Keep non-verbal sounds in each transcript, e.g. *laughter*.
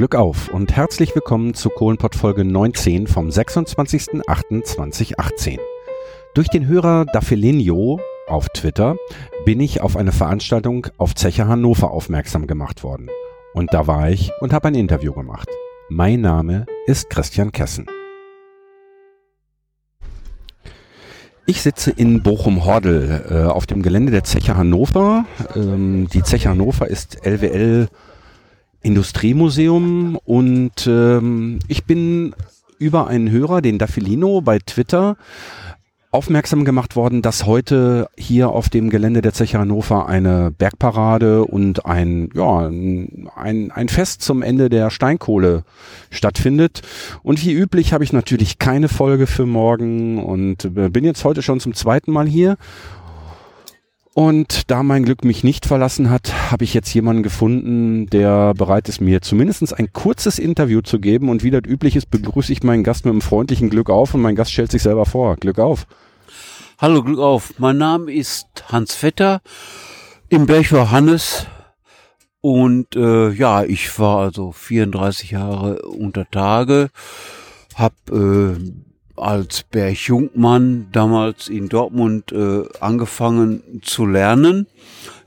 Glück auf und herzlich willkommen zu Kohlenpott Folge 19 vom 26.08.2018. Durch den Hörer Daffelinho auf Twitter bin ich auf eine Veranstaltung auf Zeche Hannover aufmerksam gemacht worden. Und da war ich und habe ein Interview gemacht. Mein Name ist Christian Kessen. Ich sitze in Bochum-Hordel äh, auf dem Gelände der Zeche Hannover. Ähm, die Zeche Hannover ist LWL Industriemuseum und ähm, ich bin über einen Hörer, den Daffilino bei Twitter, aufmerksam gemacht worden, dass heute hier auf dem Gelände der Zeche Hannover eine Bergparade und ein, ja, ein, ein Fest zum Ende der Steinkohle stattfindet. Und wie üblich habe ich natürlich keine Folge für morgen und äh, bin jetzt heute schon zum zweiten Mal hier und da mein Glück mich nicht verlassen hat, habe ich jetzt jemanden gefunden, der bereit ist, mir zumindest ein kurzes Interview zu geben. Und wie das üblich ist, begrüße ich meinen Gast mit einem freundlichen Glück auf und mein Gast stellt sich selber vor. Glück auf. Hallo, Glück auf. Mein Name ist Hans Vetter, im Bergbau Hannes. Und äh, ja, ich war also 34 Jahre unter Tage, habe äh, als Berg-Jungmann damals in Dortmund äh, angefangen zu lernen.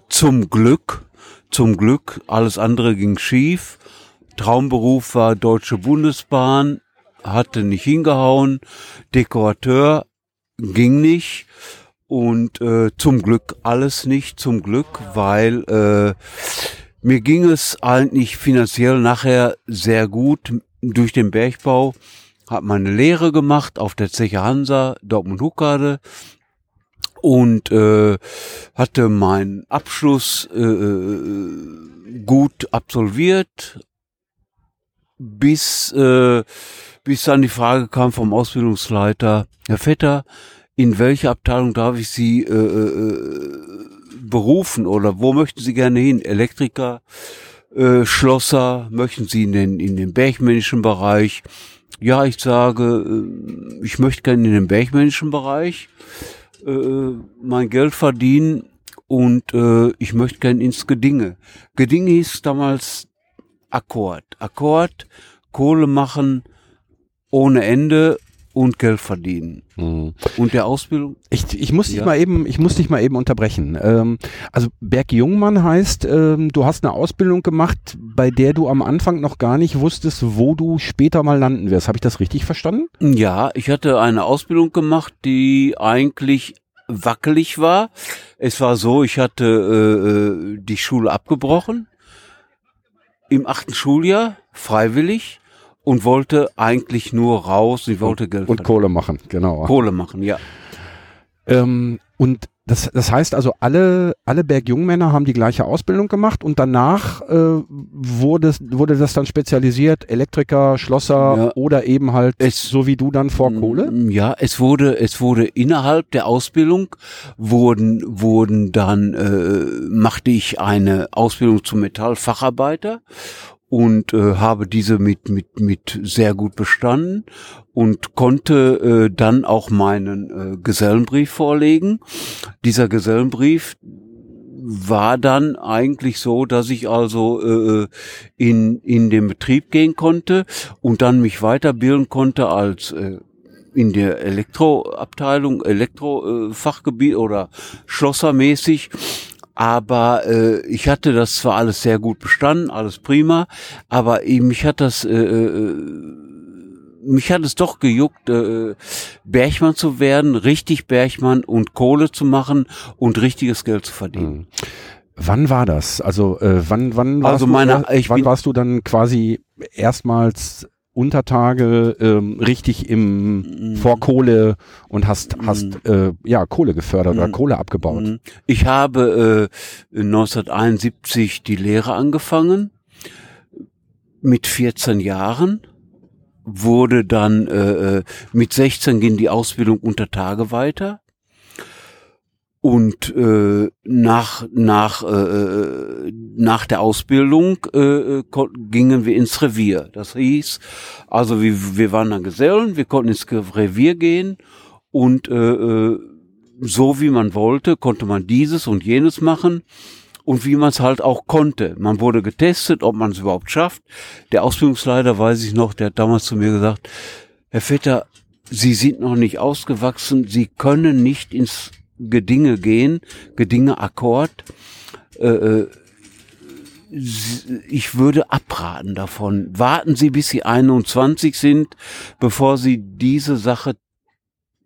Zum Glück, zum Glück, alles andere ging schief. Traumberuf war Deutsche Bundesbahn, hatte nicht hingehauen. Dekorateur ging nicht. Und äh, zum Glück alles nicht, zum Glück, weil äh, mir ging es eigentlich finanziell nachher sehr gut durch den Bergbau habe meine Lehre gemacht auf der Zeche Hansa Dortmund Huckade und äh, hatte meinen Abschluss äh, äh, gut absolviert, bis äh, bis dann die Frage kam vom Ausbildungsleiter, Herr Vetter, in welche Abteilung darf ich Sie äh, äh, berufen oder wo möchten Sie gerne hin? Elektriker, äh, Schlosser, möchten Sie in den, in den bergmännischen Bereich? Ja, ich sage, äh, ich möchte gerne in den bergmännischen Bereich äh, mein Geld verdienen und äh, ich möchte gerne ins Gedinge. Gedinge hieß damals Akkord. Akkord, Kohle machen ohne Ende und Geld verdienen. Mhm. Und der Ausbildung? Ich, ich muss dich ja. mal eben, ich muss dich mal eben unterbrechen. Ähm, also Berg Jungmann heißt, ähm, du hast eine Ausbildung gemacht, bei der du am Anfang noch gar nicht wusstest, wo du später mal landen wirst. Habe ich das richtig verstanden? Ja, ich hatte eine Ausbildung gemacht, die eigentlich wackelig war. Es war so, ich hatte äh, äh die Schule abgebrochen im achten Schuljahr, freiwillig und wollte eigentlich nur raus, sie wollte Geld und Kohle machen, genau. Kohle machen, ja. Ähm, und das, das heißt also, alle, alle Bergjungmänner haben die gleiche Ausbildung gemacht und danach äh, wurde, wurde das dann spezialisiert, Elektriker, Schlosser ja. oder eben halt es, so wie du dann vor Kohle? Ja, es wurde, es wurde innerhalb der Ausbildung wurden, wurden dann, äh, machte ich eine Ausbildung zum Metallfacharbeiter und äh, habe diese mit, mit, mit sehr gut bestanden und konnte äh, dann auch meinen äh, Gesellenbrief vorlegen. Dieser Gesellenbrief war dann eigentlich so, dass ich also äh, in, in den Betrieb gehen konnte und dann mich weiterbilden konnte als äh, in der Elektroabteilung, Elektrofachgebiet oder Schlossermäßig aber äh, ich hatte das zwar alles sehr gut bestanden, alles prima, aber mich hat das äh, äh, mich hat es doch gejuckt, äh, Bergmann zu werden, richtig Bergmann und Kohle zu machen und richtiges Geld zu verdienen. Mhm. Wann war das? Also äh, wann wann warst also meine, du, wann warst du dann quasi erstmals Untertage ähm, richtig im mm. vor Kohle und hast mm. hast äh, ja Kohle gefördert mm. oder Kohle abgebaut. Mm. Ich habe äh, 1971 die Lehre angefangen mit 14 Jahren wurde dann äh, äh mit 16 ging die Ausbildung unter Tage weiter und äh, nach nach äh, nach der Ausbildung äh, gingen wir ins Revier. Das hieß, also wir, wir waren dann Gesellen, wir konnten ins Revier gehen und äh, äh, so wie man wollte, konnte man dieses und jenes machen. und wie man es halt auch konnte. Man wurde getestet, ob man es überhaupt schafft. Der Ausbildungsleiter, weiß ich noch, der hat damals zu mir gesagt, Herr Vetter, Sie sind noch nicht ausgewachsen, Sie können nicht ins Gedinge gehen, Gedinge Akkord. Äh, äh ich würde abraten davon. Warten Sie, bis Sie 21 sind, bevor Sie diese Sache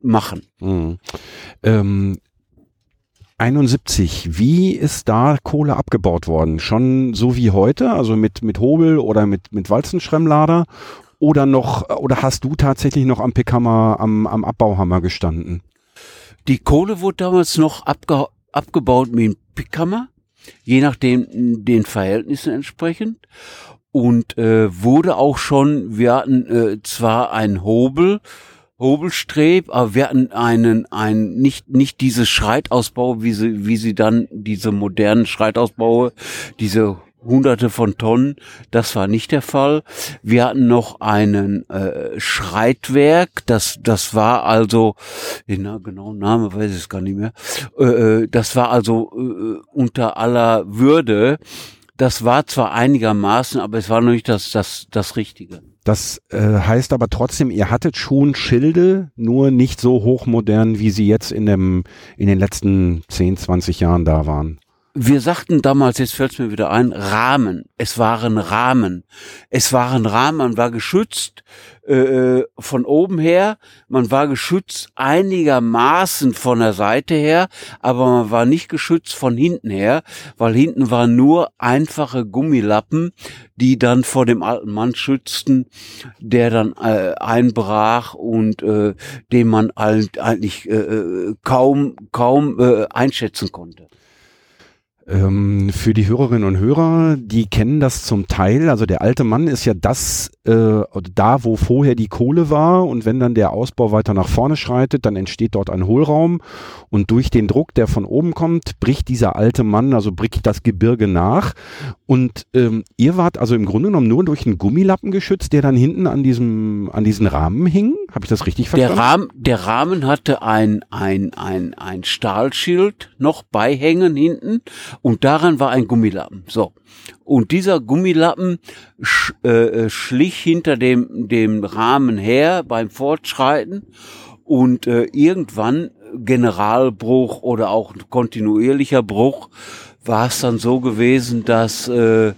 machen. Mhm. Ähm, 71, wie ist da Kohle abgebaut worden? Schon so wie heute, also mit, mit Hobel oder mit, mit Walzenschremmlader? Oder noch, oder hast du tatsächlich noch am Pickhammer, am, am Abbauhammer gestanden? Die Kohle wurde damals noch abge, abgebaut mit dem Pickhammer, je nachdem den Verhältnissen entsprechend. Und äh, wurde auch schon, wir hatten äh, zwar einen Hobel, Hobelstreb, aber wir hatten einen, ein, nicht, nicht diese Schreitausbau, wie sie, wie sie dann, diese modernen Schreitausbaue, diese hunderte von Tonnen, das war nicht der Fall. Wir hatten noch einen äh, Schreitwerk, das, das war also, den genauen Name weiß ich es gar nicht mehr, äh, äh, das war also äh, unter aller Würde. Das war zwar einigermaßen, aber es war noch nicht das, das, das Richtige. Das äh, heißt aber trotzdem, ihr hattet schon Schilde, nur nicht so hochmodern, wie sie jetzt in, dem, in den letzten 10, 20 Jahren da waren. Wir sagten damals, jetzt fällt es mir wieder ein, Rahmen. Es waren Rahmen. Es waren Rahmen, man war geschützt äh, von oben her, man war geschützt einigermaßen von der Seite her, aber man war nicht geschützt von hinten her, weil hinten waren nur einfache Gummilappen, die dann vor dem alten Mann schützten, der dann äh, einbrach und äh, den man eigentlich äh, äh, kaum kaum äh, einschätzen konnte. Ähm, für die Hörerinnen und Hörer, die kennen das zum Teil. Also der alte Mann ist ja das, äh, da wo vorher die Kohle war. Und wenn dann der Ausbau weiter nach vorne schreitet, dann entsteht dort ein Hohlraum. Und durch den Druck, der von oben kommt, bricht dieser alte Mann, also bricht das Gebirge nach und ähm, ihr wart also im Grunde genommen nur durch einen Gummilappen geschützt, der dann hinten an diesem, an diesen Rahmen hing. Habe ich das richtig verstanden? Der Rahmen, der Rahmen hatte ein, ein, ein, ein Stahlschild noch beihängen hinten und daran war ein Gummilappen. So. Und dieser Gummilappen sch, äh, äh, schlich hinter dem, dem Rahmen her beim Fortschreiten und äh, irgendwann Generalbruch oder auch kontinuierlicher Bruch war es dann so gewesen, dass, äh,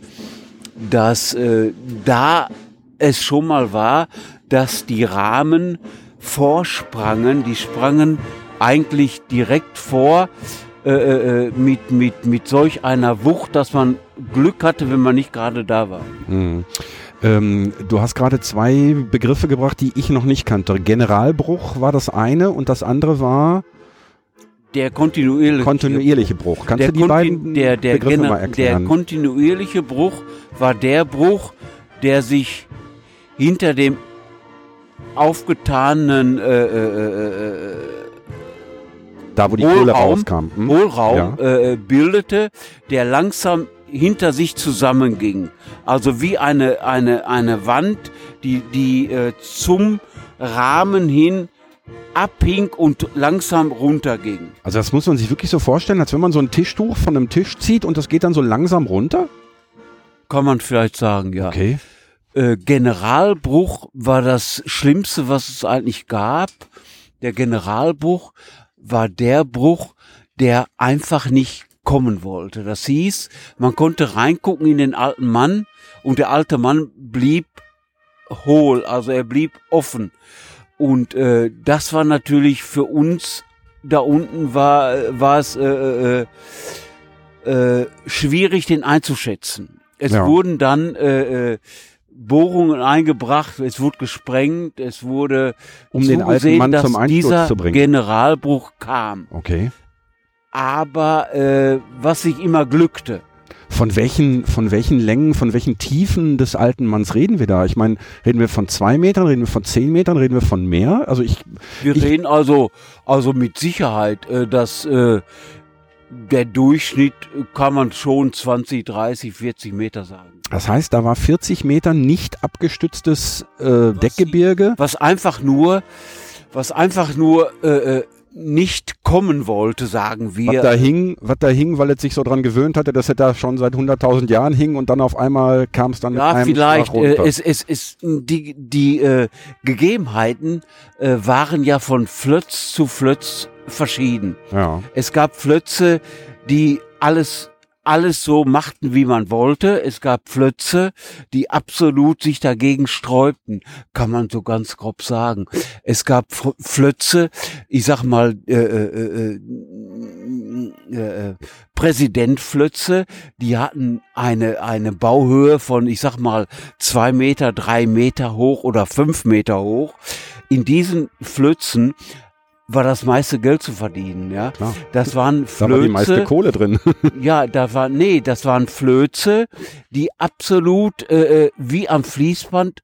dass äh, da es schon mal war, dass die Rahmen vorsprangen, die sprangen eigentlich direkt vor äh, äh, äh, mit, mit, mit solch einer Wucht, dass man Glück hatte, wenn man nicht gerade da war. Mhm. Ähm, du hast gerade zwei Begriffe gebracht, die ich noch nicht kannte. Generalbruch war das eine und das andere war der kontinuierliche, kontinuierliche Bruch. Kannst du die beiden der, der Begriffe mal erklären? Der kontinuierliche Bruch war der Bruch, der sich hinter dem aufgetanen äh, äh, äh, da wo die Kohle rauskam, hm? Hohlraum ja. äh, bildete, der langsam hinter sich zusammenging. Also wie eine, eine, eine Wand, die, die äh, zum Rahmen hin abhing und langsam runterging. Also das muss man sich wirklich so vorstellen, als wenn man so ein Tischtuch von einem Tisch zieht und das geht dann so langsam runter? Kann man vielleicht sagen, ja. Okay. Äh, Generalbruch war das Schlimmste, was es eigentlich gab. Der Generalbruch war der Bruch, der einfach nicht kommen wollte. Das hieß, man konnte reingucken in den alten Mann und der alte Mann blieb hohl, also er blieb offen. Und äh, das war natürlich für uns da unten war war es äh, äh, äh, schwierig, den einzuschätzen. Es ja. wurden dann äh, äh, Bohrungen eingebracht, es wurde gesprengt, es wurde um den alten Mann dass zum Einsturz dieser zu bringen. Generalbruch kam. Okay. Aber äh, was sich immer glückte. Von welchen, von welchen Längen, von welchen Tiefen des alten Manns reden wir da? Ich meine, reden wir von zwei Metern, reden wir von zehn Metern, reden wir von mehr? Also ich. Wir ich, reden also, also mit Sicherheit, äh, dass äh, der Durchschnitt kann man schon 20, 30, 40 Meter sagen. Das heißt, da war 40 Meter nicht abgestütztes äh, Deckgebirge. Was einfach nur, was einfach nur äh, äh, nicht kommen wollte, sagen wir. Was da hing, was da hing, weil es sich so dran gewöhnt hatte, dass er da schon seit 100.000 Jahren hing und dann auf einmal kam es dann ja, mit einem vielleicht. Äh, es, es, es, die die äh, Gegebenheiten äh, waren ja von Flötz zu Flötz verschieden. ja. Es gab Flötze, die alles alles so machten, wie man wollte. Es gab Flötze, die absolut sich dagegen sträubten, kann man so ganz grob sagen. Es gab Flötze, ich sag mal, äh, äh, äh, äh, Präsident Flötze, die hatten eine, eine Bauhöhe von, ich sag mal, zwei Meter, drei Meter hoch oder fünf Meter hoch. In diesen Flötzen war das meiste Geld zu verdienen, ja. Klar. Das waren Da war die meiste Flöze, Kohle drin. *laughs* ja, da war, nee, das waren Flöze, die absolut äh, äh, wie am Fließband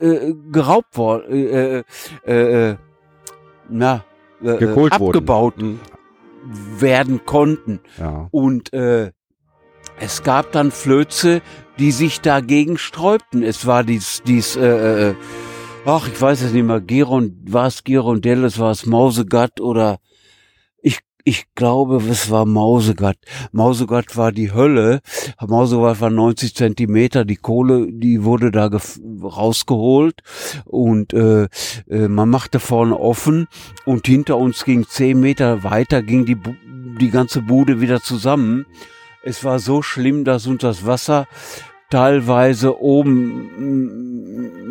äh, geraubt worden, äh, äh, äh, na, äh, Gekohlt wurden. abgebaut Mhm. werden konnten. Ja. Und äh, es gab dann Flöze, die sich dagegen sträubten. Es war dies, dies, äh, äh, ach, ich weiß es nicht mehr, Geron, war es Gerondelles, war es Mausegatt oder ich, ich glaube, es war Mausegatt. Mausegatt war die Hölle. Mausegatt war 90 Zentimeter. Die Kohle, die wurde da rausgeholt und äh, äh, man machte vorne offen und hinter uns ging zehn Meter weiter ging die die ganze Bude wieder zusammen. Es war so schlimm, dass uns das Wasser teilweise oben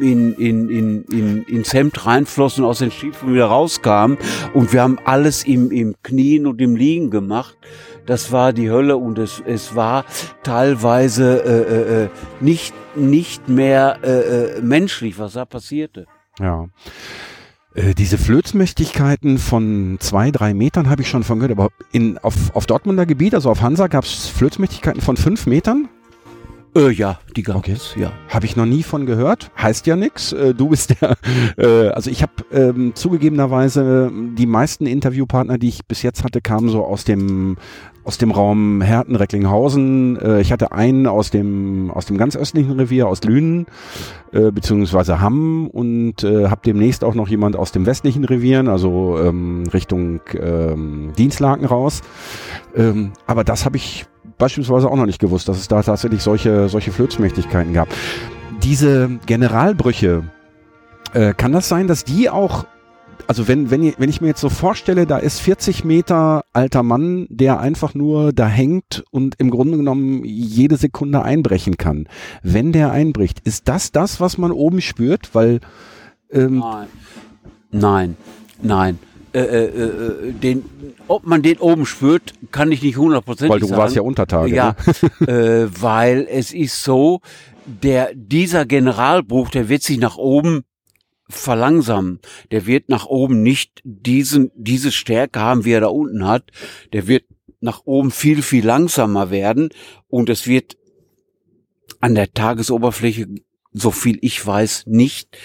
in, in, in, in, ins Hemd reinfloss und aus den Stiefeln wieder rauskam. Und wir haben alles im, im Knien und im Liegen gemacht. Das war die Hölle und es, es war teilweise äh, äh, äh, nicht, nicht mehr äh, äh, menschlich, was da passierte. Ja. Äh, Diese Flözmächtigkeiten von zwei, drei Metern habe ich schon von gehört, aber in, auf, auf Dortmunder Gebiet, also auf Hansa, gab es Flözmächtigkeiten von fünf Metern? Äh, ja, die gab Okay. es, ja. Habe ich noch nie von gehört. Heißt ja nix. Äh, Du bist der. *laughs* Äh, also ich habe ähm, zugegebenerweise äh, die meisten Interviewpartner, die ich bis jetzt hatte, kamen so aus dem aus dem Raum Herten, Recklinghausen. Äh, ich hatte einen aus dem aus dem ganz östlichen Revier, aus Lünen äh, beziehungsweise Hamm und äh, habe demnächst auch noch jemand aus dem westlichen Revieren, also ähm, Richtung ähm, Dienstlaken raus. Ähm, aber das habe ich beispielsweise auch noch nicht gewusst, dass es da tatsächlich solche, solche Flözmächtigkeiten gab. Diese Generalbrüche, äh, kann das sein, dass die auch, also wenn, wenn, ich- wenn ich mir jetzt so vorstelle, da ist 40 Meter alter Mann, der einfach nur da hängt und im Grunde genommen jede Sekunde einbrechen kann. Wenn der einbricht, ist das das, was man oben spürt? Weil, ähm, Nein. Nein, nein. Äh, äh, äh, den, ob man den oben spürt, kann ich nicht hundertprozentig weil du sagen. warst ja Untertage. Ja, Ne? *laughs* äh, weil es ist so, der, dieser Generalbruch, der wird sich nach oben verlangsamen. Der wird nach oben nicht diesen, diese Stärke haben, wie er da unten hat. Der wird nach oben viel, viel langsamer werden und es wird an der Tagesoberfläche, so viel ich weiß, nicht,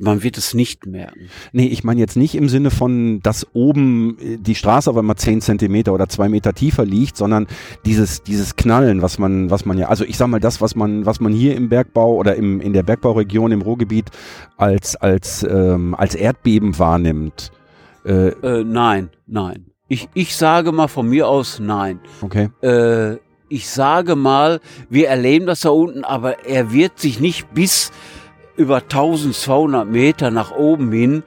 man wird es nicht merken. Nee, ich meine jetzt nicht im Sinne von, dass oben äh, die Straße auf einmal zehn Zentimeter oder zwei Meter tiefer liegt, sondern dieses, dieses Knallen, was man, was man ja, also ich sag mal das, was man, was man hier im Bergbau oder im, in der Bergbauregion im Ruhrgebiet als, als, ähm, als Erdbeben wahrnimmt. Äh, Äh, nein, nein. Ich, ich sage mal von mir aus nein. okay. Äh, ich sage mal, wir erleben das da unten, aber er wird sich nicht bis über 1200 Meter nach oben hin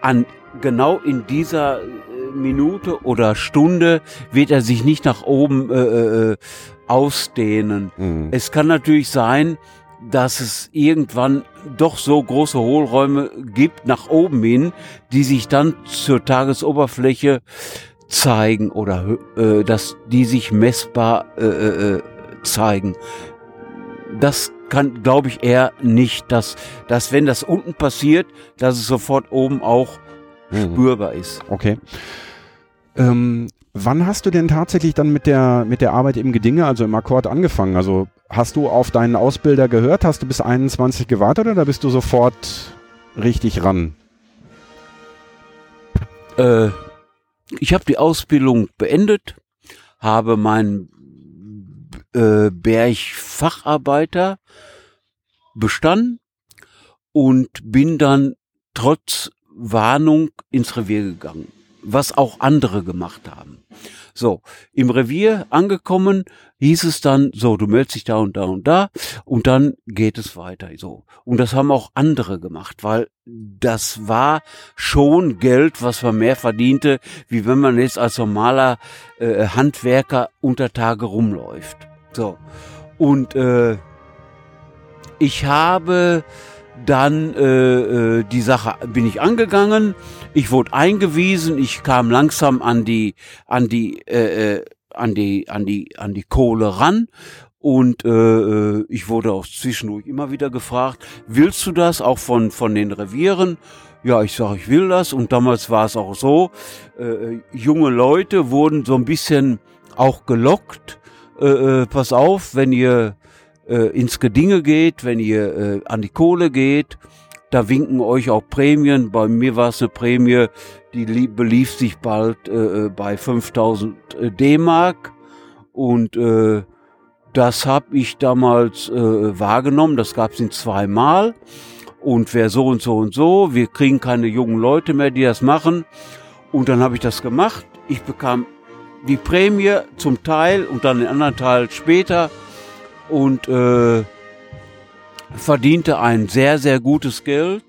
an genau in dieser äh, Minute oder Stunde wird er sich nicht nach oben äh, äh, ausdehnen. Mhm. Es kann natürlich sein, dass es irgendwann doch so große Hohlräume gibt nach oben hin, die sich dann zur Tagesoberfläche zeigen oder äh, dass die sich messbar äh, äh, äh, zeigen. Das kann, glaube ich, eher nicht, dass, dass wenn das unten passiert, dass es sofort oben auch Mhm. spürbar ist. Okay. Ähm, wann hast du denn tatsächlich dann mit der, mit der Arbeit im Gedinge, also im Akkord angefangen? Also hast du auf deinen Ausbilder gehört? Hast du bis 21 gewartet oder bist du sofort richtig ran? Äh, ich habe die Ausbildung beendet, habe meinen äh, Bergfacharbeiter bestanden und bin dann trotz Warnung ins Revier gegangen. was auch andere gemacht haben. So, im Revier angekommen, hieß es dann, so, du meldest dich da und da und da und dann geht es weiter, so. Und das haben auch andere gemacht, weil das war schon Geld, was man mehr verdiente, wie wenn man jetzt als normaler äh, Handwerker unter Tage rumläuft. So. Und äh, ich habe dann äh, äh, die Sache bin ich angegangen. Ich wurde eingewiesen. Ich kam langsam an die an die äh, äh, an die an die an die Kohle ran und äh, äh, ich wurde auch zwischendurch immer wieder gefragt, willst du das auch von von den Revieren? Ja, ich sage, ich will das. Und damals war es auch so, äh, junge Leute wurden so ein bisschen auch gelockt. Äh, äh pass auf, wenn ihr äh, ins Gedinge geht, wenn ihr äh, an die Kohle geht, da winken euch auch Prämien. Bei mir war es eine Prämie, die belief sich bald äh, äh bei 5000 äh, D-Mark und äh, das habe ich damals äh, wahrgenommen. Das gab es in zweimal. Und wer so und so und so, wir kriegen keine jungen Leute mehr, die das machen. Und dann habe ich das gemacht. Ich bekam die Prämie zum Teil und dann den anderen Teil später und äh, verdiente ein sehr, sehr gutes Geld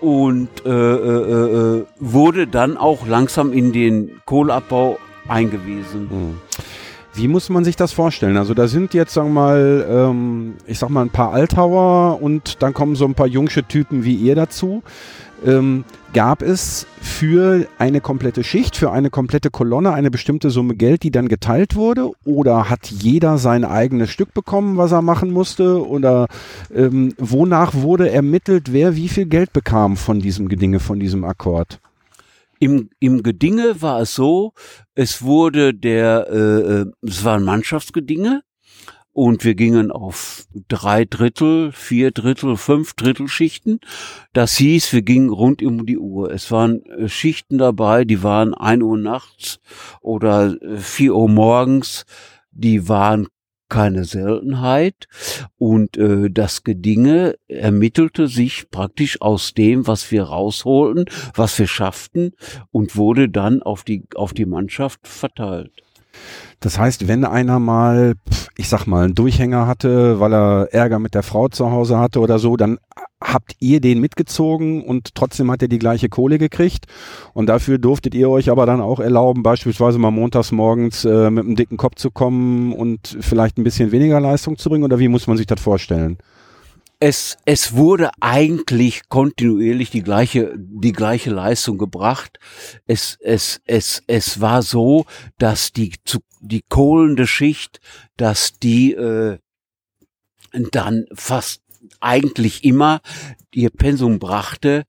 und äh, äh, äh, wurde dann auch langsam in den Kohleabbau eingewiesen. Mhm. Wie muss man sich das vorstellen? Also da sind jetzt, sagen wir mal, ähm, ich sag mal ein paar Altauer und dann kommen so ein paar jungsche Typen wie ihr dazu ähm, gab es für eine komplette Schicht, für eine komplette Kolonne eine bestimmte Summe Geld, die dann geteilt wurde? Oder hat jeder sein eigenes Stück bekommen, was er machen musste? Oder ähm, wonach wurde ermittelt, wer wie viel Geld bekam von diesem Gedinge, von diesem Akkord? Im, Im Gedinge war es so, es wurde der, äh, äh es war ein Mannschaftsgedinge, und wir gingen auf drei Drittel, vier Drittel, fünf Drittel Schichten. Das hieß, wir gingen rund um die Uhr. Es waren äh, Schichten dabei, die waren ein Uhr nachts oder äh, vier Uhr morgens. Die waren keine Seltenheit und äh, das Gedinge ermittelte sich praktisch aus dem, was wir rausholten, was wir schafften und wurde dann auf die auf die Mannschaft verteilt. Das heißt, wenn einer mal, ich sag mal, einen Durchhänger hatte, weil er Ärger mit der Frau zu Hause hatte oder so, dann habt ihr den mitgezogen und trotzdem hat er die gleiche Kohle gekriegt. Und dafür durftet ihr euch aber dann auch erlauben, beispielsweise mal montags morgens äh, mit einem dicken Kopf zu kommen und vielleicht ein bisschen weniger Leistung zu bringen. Oder wie muss man sich das vorstellen? Es, es wurde eigentlich kontinuierlich die gleiche, die gleiche Leistung gebracht. Es, es, es, es war so, dass die, die kohlende Schicht, dass die äh, dann fast eigentlich immer ihr Pensum brachte,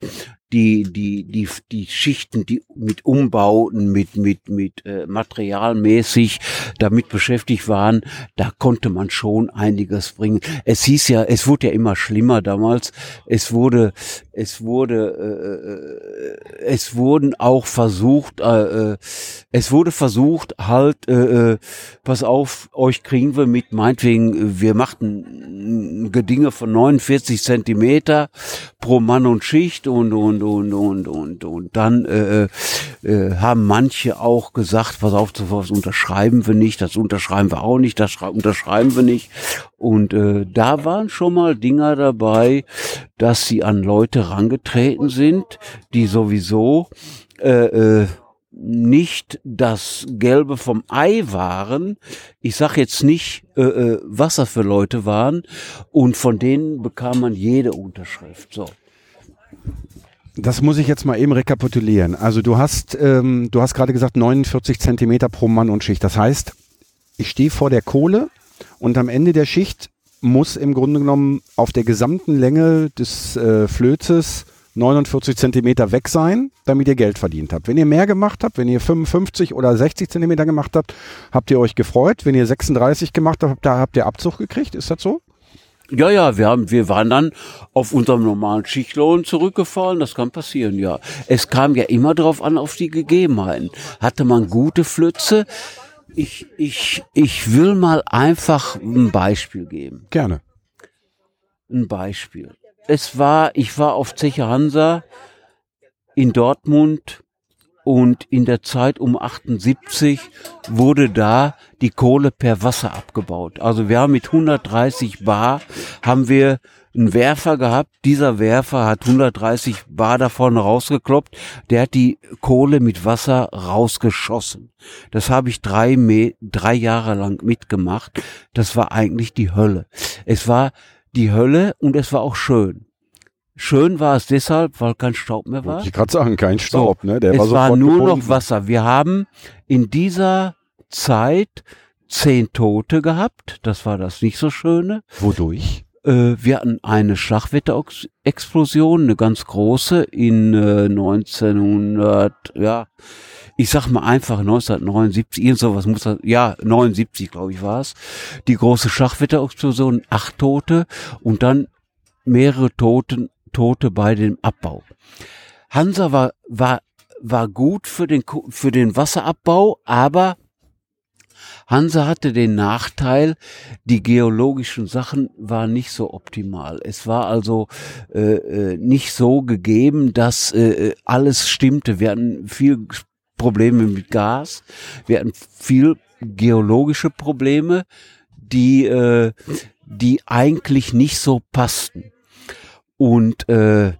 die, die, die, die Schichten, die mit Umbauten, mit, mit, mit äh, materialmäßig damit beschäftigt waren, da konnte man schon einiges bringen. Es hieß ja, es wurde ja immer schlimmer damals. Es wurde, es wurde, äh, äh es wurden auch versucht, äh, äh, es wurde versucht, halt, äh, äh, pass auf, euch kriegen wir mit, meinetwegen, wir machten Gedinge von 49 Zentimeter pro Mann und Schicht und, und und und und und dann äh, äh, haben manche auch gesagt, pass auf, sowas unterschreiben wir nicht, das unterschreiben wir auch nicht, das unterschreiben wir nicht. Und äh, da waren schon mal Dinger dabei, dass sie an Leute rangetreten sind, die sowieso äh, äh, nicht das Gelbe vom Ei waren. Ich sag jetzt nicht, äh, äh, was das für Leute waren. Und von denen bekam man jede Unterschrift. So. Das muss ich jetzt mal eben rekapitulieren. Also du hast, ähm, du hast gerade gesagt 49 Zentimeter pro Mann und Schicht. Das heißt, ich stehe vor der Kohle und am Ende der Schicht muss im Grunde genommen auf der gesamten Länge des äh, Flözes 49 Zentimeter weg sein, damit ihr Geld verdient habt. Wenn ihr mehr gemacht habt, wenn ihr 55 oder 60 Zentimeter gemacht habt, habt ihr euch gefreut. Wenn ihr 36 gemacht habt, da habt ihr Abzug gekriegt. Ist das so? Ja, ja, wir haben, wir waren dann auf unserem normalen Schichtlohn zurückgefallen. Das kann passieren, ja. Es kam ja immer drauf an, auf die Gegebenheiten. Hatte man gute Flötze? Ich, ich, ich will mal einfach ein Beispiel geben. Gerne. Ein Beispiel. Es war, ich war auf Zeche Hansa in Dortmund und in der Zeit um 78 wurde da die Kohle per Wasser abgebaut. Also wir haben mit 130 Bar haben wir einen Werfer gehabt. Dieser Werfer hat 130 Bar davon rausgekloppt. Der hat die Kohle mit Wasser rausgeschossen. Das habe ich drei, drei Jahre lang mitgemacht. Das war eigentlich die Hölle. Es war die Hölle und es war auch schön. Schön war es deshalb, weil kein Staub mehr war. Ich gerade sagen, kein Staub, so, ne? Der es war, war nur gebunden. noch Wasser. Wir haben in dieser Zeit zehn Tote gehabt. Das war das nicht so schöne. Wodurch? Äh, wir hatten eine Schlagwetterexplosion, eine ganz große in äh, 1900, ja, ich sag mal einfach 1979, irgend sowas muss das, ja, 79 glaube ich war es. Die große Schachwetterexplosion, acht Tote und dann mehrere Toten Tote bei dem Abbau. Hansa war, war, war gut für den, für den Wasserabbau, aber Hansa hatte den Nachteil, die geologischen Sachen waren nicht so optimal. Es war also äh, äh nicht so gegeben, dass äh, äh, alles stimmte. Wir hatten viel Probleme mit Gas, wir hatten viel geologische Probleme, die, äh, die eigentlich nicht so passten. Und äh,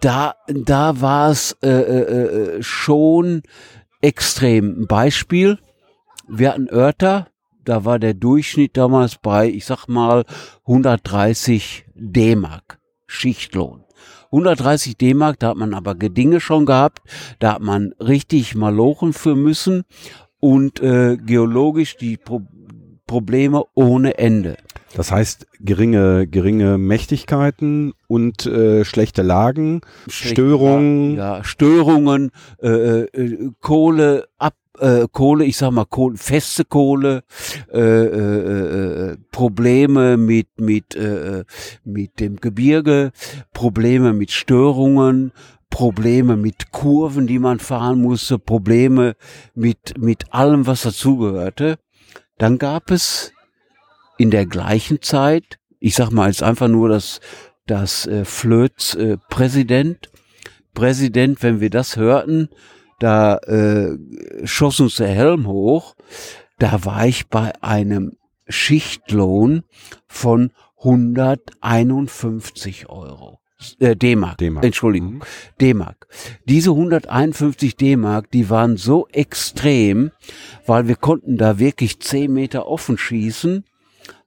da, da war es äh, äh, äh, schon extrem. Beispiel, wir hatten Örter, da war der Durchschnitt damals bei, ich sag mal, 130 D-Mark Schichtlohn. 130 D-Mark, da hat man aber Gedinge schon gehabt, da hat man richtig Malochen für müssen und äh, geologisch die Pro Probleme ohne Ende. Das heißt, geringe, geringe Mächtigkeiten und äh, schlechte Lagen, schlechte Störungen. ja, Störungen, äh, äh, Kohle, ab, äh, Kohle, ich sag mal Kohle, feste Kohle, äh, äh, äh, Probleme mit mit äh, mit dem Gebirge, Probleme mit Störungen, Probleme mit Kurven, die man fahren musste, Probleme mit mit allem, was dazugehörte. Dann gab es in der gleichen Zeit, ich sag mal jetzt einfach nur das, das äh, Flöz äh, Präsident, Präsident, wenn wir das hörten, da äh, schoss uns der Helm hoch, da war ich bei einem Schichtlohn von 151 Euro. Äh, D-Mark, Entschuldigung, mhm. D-Mark. Diese 151 D-Mark, die waren so extrem, weil wir konnten da wirklich 10 Meter offen schießen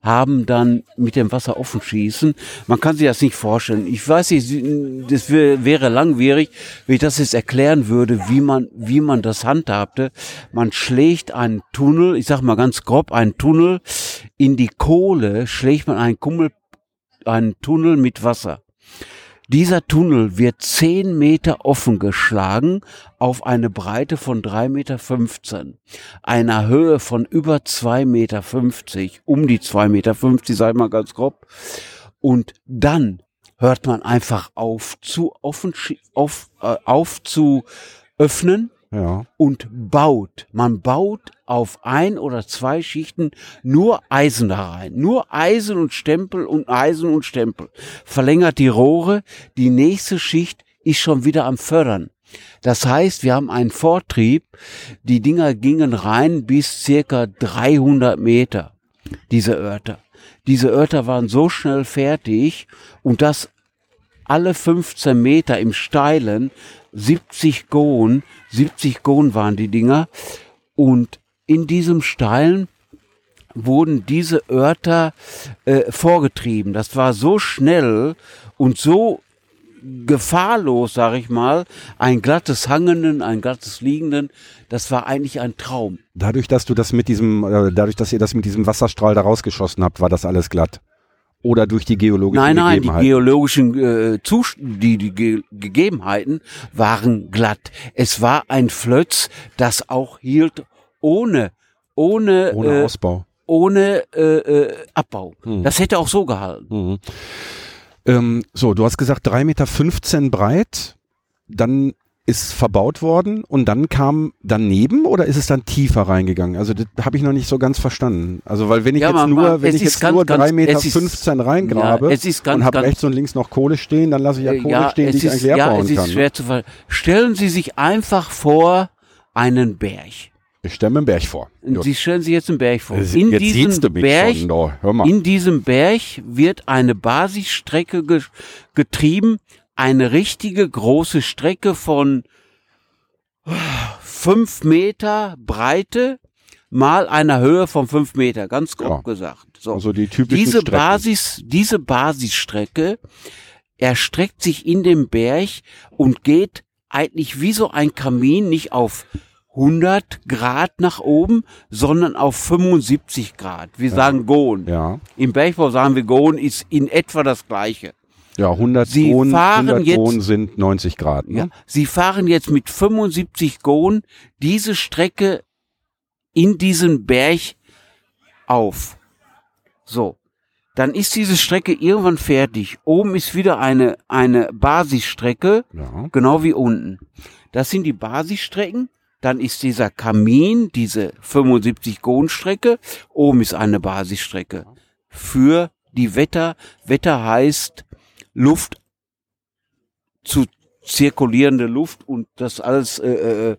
haben dann mit dem Wasser offen schießen. Man kann sich das nicht vorstellen. Ich weiß nicht, das wäre langwierig, wenn ich das jetzt erklären würde, wie man, wie man das handhabte. Man schlägt einen Tunnel, ich sag mal ganz grob, einen Tunnel in die Kohle, schlägt man einen Kummel, einen Tunnel mit Wasser. Dieser Tunnel wird zehn Meter offen geschlagen auf eine Breite von drei Meter, fünfzehn, einer Höhe von über zwei Meter, fünfzig, um die zwei Meter, fünfzig, ich mal ganz grob. Und dann hört man einfach auf zu offen, auf, äh, auf zu öffnen ja. und baut. Man baut auf ein oder zwei Schichten nur Eisen da rein. Nur Eisen und Stempel und Eisen und Stempel. Verlängert die Rohre. Die nächste Schicht ist schon wieder am Fördern. Das heißt, wir haben einen Vortrieb. Die Dinger gingen rein bis circa 300 Meter. Diese Örter. Diese Örter waren so schnell fertig und das alle 15 Meter im Steilen 70 Gohn, 70 Gohn waren die Dinger. Und in diesem Steilen wurden diese Örter äh, vorgetrieben. Das war so schnell und so gefahrlos, sag ich mal, ein glattes Hangenden, ein glattes Liegenden, das war eigentlich ein Traum. Dadurch, dass du das mit diesem, äh, dadurch, dass ihr das mit diesem Wasserstrahl da rausgeschossen habt, war das alles glatt oder durch die geologischen nein, nein, Gegebenheiten? Nein, die geologischen äh, Zust die, die Ge Gegebenheiten waren glatt. Es war ein Flötz, das auch hielt ohne ohne ohne äh, Ausbau, ohne äh, äh, Abbau. Hm. Das hätte auch so gehalten. Hm. Ähm, so, du hast gesagt 3,15 Meter breit, dann ist verbaut worden und dann kam daneben oder ist es dann tiefer reingegangen? Also das habe ich noch nicht so ganz verstanden. Also weil wenn ich Ja, jetzt man- nur, wenn ich ist jetzt ganz, nur ganz- drei Meter es ist- 15 reingrabe Ja, ist ganz, und habe rechts und links noch Kohle stehen, dann lasse ich ja Äh, Kohle stehen, die es ich ist, eigentlich ja, bauen es ist kann. ne? schwer zu ver Stellen Sie sich einfach vor einen Berg. Ich stelle mir einen Berg vor. Und. Sie stellen sich jetzt einen Berg vor. Jetzt In siehst diesem du mich Berg, schon. Hör mal. in diesem Berg wird eine Basisstrecke ge getrieben, eine richtige große Strecke von fünf Meter Breite mal einer Höhe von fünf Meter, ganz grob Ja. gesagt. So. Also die typischen diese Strecken. Basis, diese Basisstrecke erstreckt sich in dem Berg und geht eigentlich wie so ein Kamin nicht auf 100 Grad nach oben, sondern auf 75 Grad. Wir sagen Gohn. Ja, Im Bergbau sagen wir Gohn ist in etwa das gleiche. ja 100 Sie Kronen, fahren 100 jetzt- Kronen sind 90 Grad. Ne? Ja. Sie fahren jetzt mit 75 Gohn diese Strecke in diesen Berg auf. So. Dann ist diese Strecke irgendwann fertig. Oben ist wieder eine, eine Basisstrecke, Ja. genau wie unten. Das sind die Basisstrecken. Dann ist dieser Kamin, diese 75 Gohn-Strecke. Oben ist eine Basisstrecke. Für die Wetter. Wetter heißt Luft zu zirkulierende Luft und das alles, äh, äh,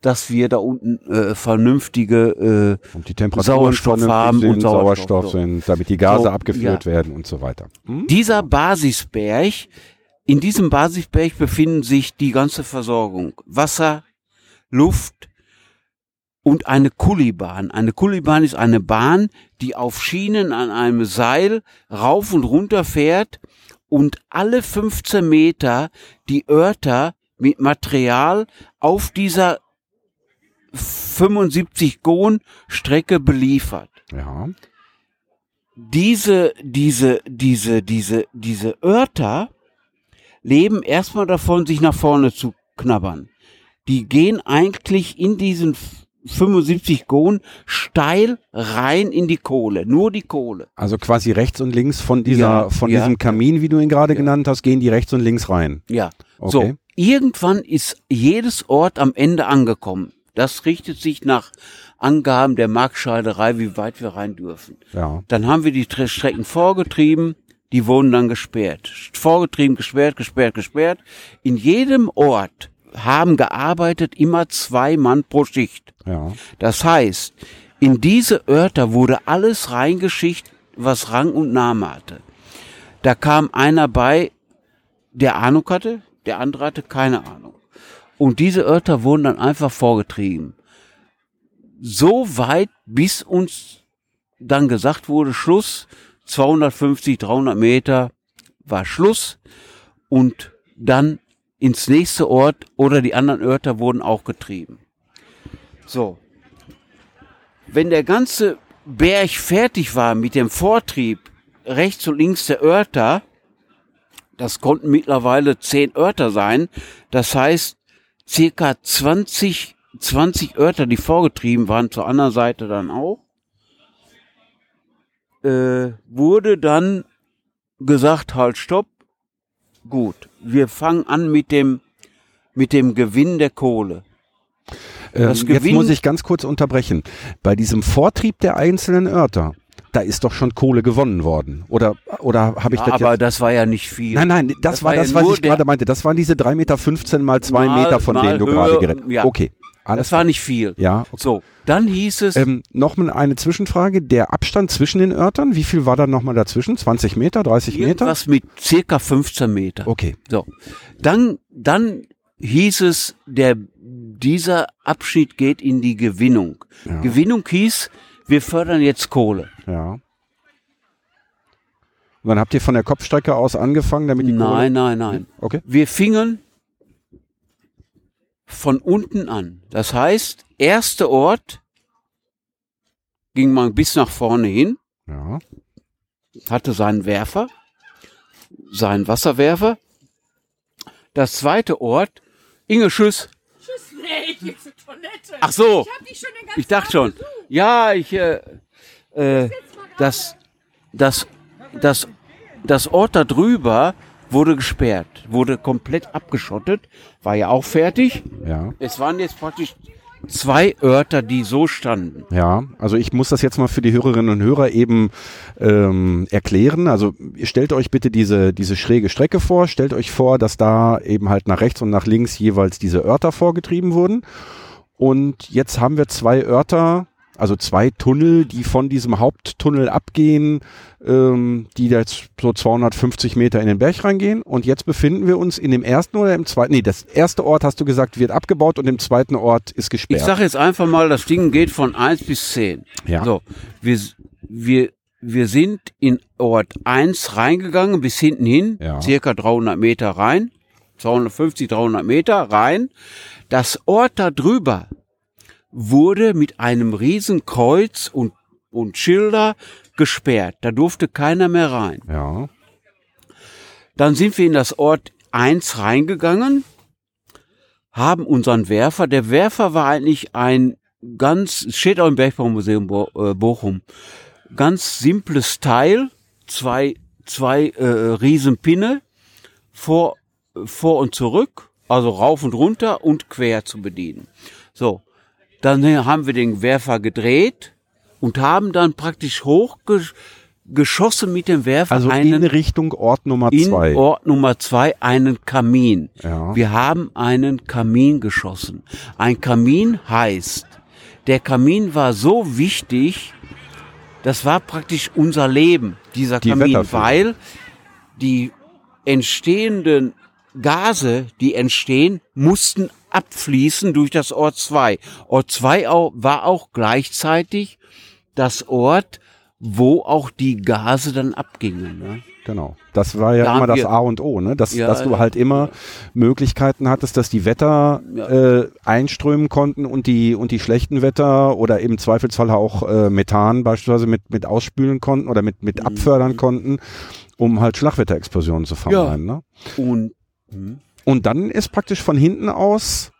dass wir da unten äh, vernünftige äh, Und die Temperaturen Sauerstoff vernünftig haben sind, und Sauerstoff, Sauerstoff sind, damit die Gase So, abgeführt ja. werden und so weiter. Hm? Dieser Basisberg, in diesem Basisberg befinden sich die ganze Versorgung. Wasser, Luft und eine Kullibahn. Eine Kullibahn ist eine Bahn, die auf Schienen an einem Seil rauf und runter fährt und alle 15 Meter die Örter mit Material auf dieser 75 Gohn Strecke beliefert Ja. diese, diese, diese, diese, diese Örter leben erstmal davon, sich nach vorne zu knabbern. Die gehen eigentlich in diesen 75 Gohn steil rein in die Kohle, nur die Kohle. Also quasi rechts und links von dieser, Ja, von ja. diesem Kamin, wie du ihn gerade genannt hast, gehen die rechts und links rein. Ja. Okay. So, irgendwann ist jedes Ort am Ende angekommen. Das richtet sich nach Angaben der Marktscheiderei, wie weit wir rein dürfen. Ja. Dann haben wir die Tre- Strecken vorgetrieben, die wurden dann gesperrt. Vorgetrieben, gesperrt, gesperrt, gesperrt. In jedem Ort haben gearbeitet immer zwei Mann pro Schicht. Ja. Das heißt, in diese Örter wurde alles reingeschicht, was Rang und Name hatte. Da kam einer bei, der Ahnung hatte, der andere hatte keine Ahnung. Und diese Örter wurden dann einfach vorgetrieben. So weit, bis uns dann gesagt wurde, Schluss, 250, 300 Meter war Schluss und dann ins nächste Ort oder die anderen Örter wurden auch getrieben. So. Wenn der ganze Berg fertig war mit dem Vortrieb rechts und links der Örter, das konnten mittlerweile zehn Örter sein, das heißt circa 20, 20 Örter, die vorgetrieben waren, zur anderen Seite dann auch, äh, wurde dann gesagt, halt, stopp, gut, wir fangen an mit dem, mit dem Gewinn der Kohle. Ähm, Das jetzt Gewinn- muss ich ganz kurz unterbrechen. Bei diesem Vortrieb der einzelnen Örter, da ist doch schon Kohle gewonnen worden. Oder, oder habe ich Ja, das aber jetzt? das war ja nicht viel. Nein, nein, das, das war war ja das, was ich gerade meinte. Das waren diese 3,15 Meter mal 2 Mal- Meter, von denen du gerade geredet ja. Okay, alles das war nicht viel. Ja, okay. So, dann hieß es, Ähm, noch mal eine Zwischenfrage. Der Abstand zwischen den Örtern, wie viel war da nochmal dazwischen? 20 Meter, 30 Meter? irgendwas mit circa 15 Meter. Okay. So, dann, dann hieß es, der, dieser Abschnitt geht in die Gewinnung. Ja. Gewinnung hieß, wir fördern jetzt Kohle. Ja. Und dann habt ihr von der Kopfstrecke aus angefangen, damit die Nein, nein, nein. Kohle... Okay. Wir fingen von unten an. Das heißt, erster Ort ging man bis nach vorne hin, Ja. hatte seinen Werfer, seinen Wasserwerfer. Das zweite Ort, Inge Schüss. Tschüss, nee, ich gehe zur Toilette. Ach so. Ich hab dich schon den ganzen Ich dachte schon. besucht. Ja, ich, äh, äh, das, das, das, das Ort da drüber wurde gesperrt, wurde komplett abgeschottet, war ja auch fertig. Ja. Es waren jetzt praktisch zwei Örter, die so standen. Ja, also ich muss das jetzt mal für die Hörerinnen und Hörer eben ähm, erklären. Also stellt euch bitte diese, diese schräge Strecke vor, stellt euch vor, dass da eben halt nach rechts und nach links jeweils diese Örter vorgetrieben wurden. Und jetzt haben wir zwei Örter, also zwei Tunnel, die von diesem Haupttunnel abgehen, ähm, die da jetzt so 250 Meter in den Berg reingehen. Und jetzt befinden wir uns in dem ersten oder im zweiten, nee, das erste Ort, hast du gesagt, wird abgebaut und im zweiten Ort ist gesperrt. Ich sage jetzt einfach mal, das Ding geht von 1 bis 10. Ja. So, wir, wir, wir sind in Ort 1 reingegangen, bis hinten hin, Ja. circa 300 Meter rein, 250, 300 Meter rein. Das Ort da drüber wurde mit einem riesen Kreuz und, und Schilder gesperrt. Da durfte keiner mehr rein. ja, Dann sind wir in das Ort 1 reingegangen, haben unseren Werfer, der Werfer war eigentlich ein ganz, steht auch im Bergbaumuseum Bo äh, Bochum, ganz simples Teil, zwei, zwei äh, Riesenpinne vor, vor und zurück, also rauf und runter und quer zu bedienen. So, dann haben wir den Werfer gedreht und haben dann praktisch hochgeschossen mit dem Werfer also einen in Richtung Ort Nummer in zwei. Ort Nummer zwei einen Kamin. Ja. Wir haben einen Kamin geschossen. Ein Kamin heißt, der Kamin war so wichtig, das war praktisch unser Leben, dieser Die Kamin, weil die entstehenden Gase, die entstehen, mussten abfließen durch das Ort 2. Ort 2 au- war auch gleichzeitig das Ort, wo auch die Gase dann abgingen. Ne? Genau. Das war ja Da immer das A und O, ne? Dass, Ja, dass du ja. halt immer Möglichkeiten hattest, dass die Wetter Ja. äh, einströmen konnten und die und die schlechten Wetter oder im Zweifelsfall auch äh, Methan beispielsweise mit mit ausspülen konnten oder mit Mhm. mit abfördern konnten, um halt Schlagwetterexplosionen zu vermeiden. Ne? Und Und dann ist praktisch von hinten aus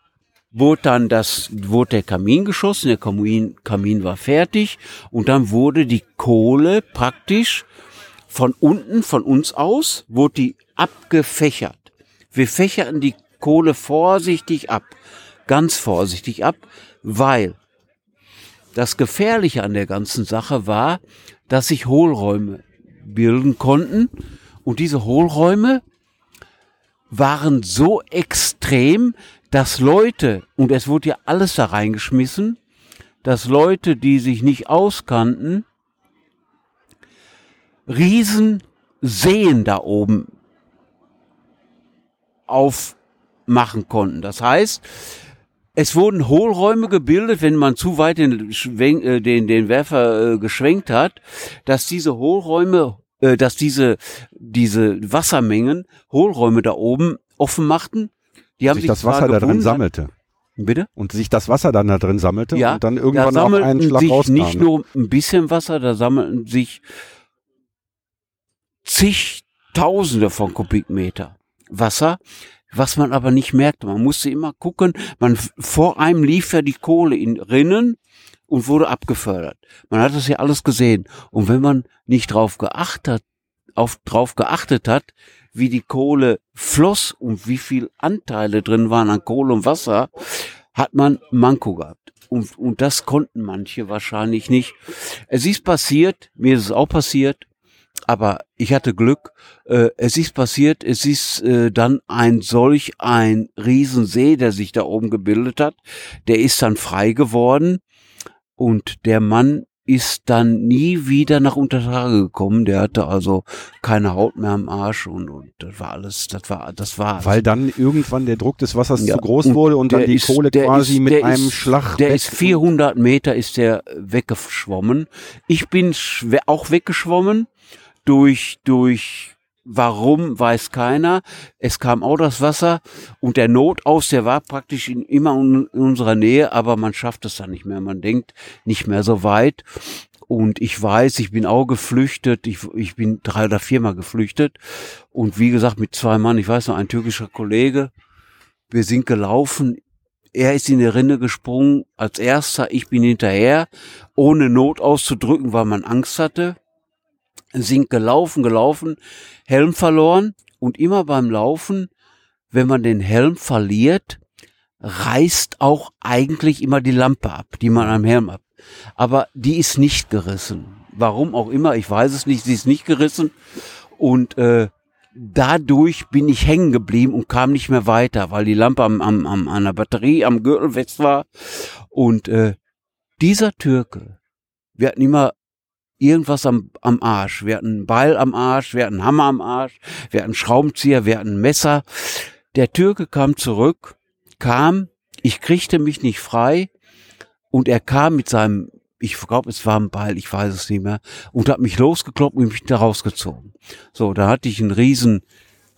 wurde dann das, wurde der Kamin geschossen, der Kamin, Kamin war fertig und dann wurde die Kohle praktisch von unten, von uns aus, wurde die abgefächert. Wir fächerten die Kohle vorsichtig ab, ganz vorsichtig ab, weil das Gefährliche an der ganzen Sache war, dass sich Hohlräume bilden konnten und diese Hohlräume waren so extrem, dass Leute, und es wurde ja alles da reingeschmissen, dass Leute, die sich nicht auskannten, riesen Seen da oben aufmachen konnten. Das heißt, es wurden Hohlräume gebildet, wenn man zu weit den, äh, den, den Werfer äh, geschwenkt hat, dass diese Hohlräume, äh, dass diese, diese Wassermengen Hohlräume da oben offen machten. Die haben sich sich das Wasser da drin sammelte Bitte? und sich das Wasser dann da drin sammelte Ja, und dann da irgendwann auch einen Schlag sich rauskam. nicht ne? nur ein bisschen Wasser, da sammelten sich zigtausende von Kubikmeter Wasser, was man aber nicht merkte. Man musste immer gucken, man vor einem lief ja die Kohle in Rinnen und wurde abgefördert. Man hat das ja alles gesehen. Und wenn man nicht drauf geachtet, auf, drauf geachtet hat, wie die Kohle floss und wie viel Anteile drin waren an Kohle und Wasser, hat man Manko gehabt. Und, und das konnten manche wahrscheinlich nicht. Es ist passiert, mir ist es auch passiert, aber ich hatte Glück. Äh, es ist passiert, es ist äh, dann ein solch ein Riesensee, der sich da oben gebildet hat. Der ist dann frei geworden und der Mann ist dann nie wieder nach Untertage gekommen. Der hatte also keine Haut mehr am Arsch und, und das war alles, das war, das war. Weil dann irgendwann der Druck des Wassers Ja, zu groß und wurde und dann die ist- Kohle quasi ist- mit einem ist- Schlag Der ist 400 Meter ist der weggeschwommen. Ich bin auch weggeschwommen durch, durch, warum, weiß keiner. Es kam auch das Wasser und der Notaus, der war praktisch in, immer in unserer Nähe, aber man schafft es dann nicht mehr. Man denkt nicht mehr so weit. Und ich weiß, ich bin auch geflüchtet. Ich, ich bin drei oder viermal geflüchtet. Und wie gesagt, mit zwei Mann, ich weiß noch, ein türkischer Kollege. Wir sind gelaufen. Er ist in die Rinne gesprungen als erster. Ich bin hinterher, ohne Not auszudrücken, weil man Angst hatte. Sind gelaufen, gelaufen, Helm verloren. Und immer beim Laufen, wenn man den Helm verliert, reißt auch eigentlich immer die Lampe ab, die man am Helm ab. Aber die ist nicht gerissen. Warum auch immer, ich weiß es nicht, sie ist nicht gerissen. Und äh, dadurch bin ich hängen geblieben und kam nicht mehr weiter, weil die Lampe am, am, am, an der Batterie am Gürtel fest war. Und äh, dieser Türke, wir hatten immer irgendwas am, am Arsch. Wir hatten einen Beil am Arsch, wir hatten einen Hammer am Arsch, wir hatten einen Schraubenzieher, wir hatten ein Messer. Der Türke kam zurück, kam, ich kriegte mich nicht frei und er kam mit seinem, ich glaube, es war ein Beil, ich weiß es nicht mehr, und hat mich losgekloppt und mich da rausgezogen. So, da hatte ich einen riesen,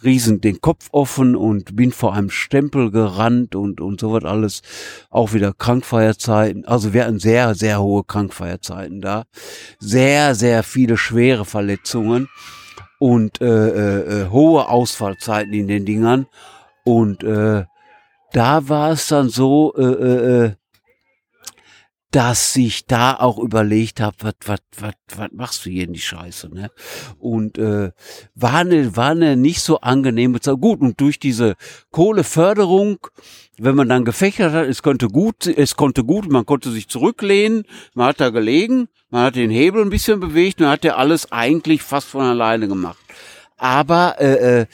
riesen den Kopf offen und bin vor einem Stempel gerannt und, und so was alles. Auch wieder Krankfeierzeiten. Also wir hatten sehr, sehr hohe Krankfeierzeiten da. Sehr, sehr viele schwere Verletzungen und äh, äh, äh, hohe Ausfallzeiten in den Dingern. Und äh, da war es dann so, äh, äh, äh dass ich da auch überlegt habe, was was was was machst du hier in die Scheiße, ne? Und äh, war eine war eine nicht so angenehme Zeit. Gut und durch diese Kohleförderung, wenn man dann gefächert hat, es konnte gut, es konnte gut, man konnte sich zurücklehnen, man hat da gelegen, man hat den Hebel ein bisschen bewegt, man hat ja alles eigentlich fast von alleine gemacht. Aber äh, äh,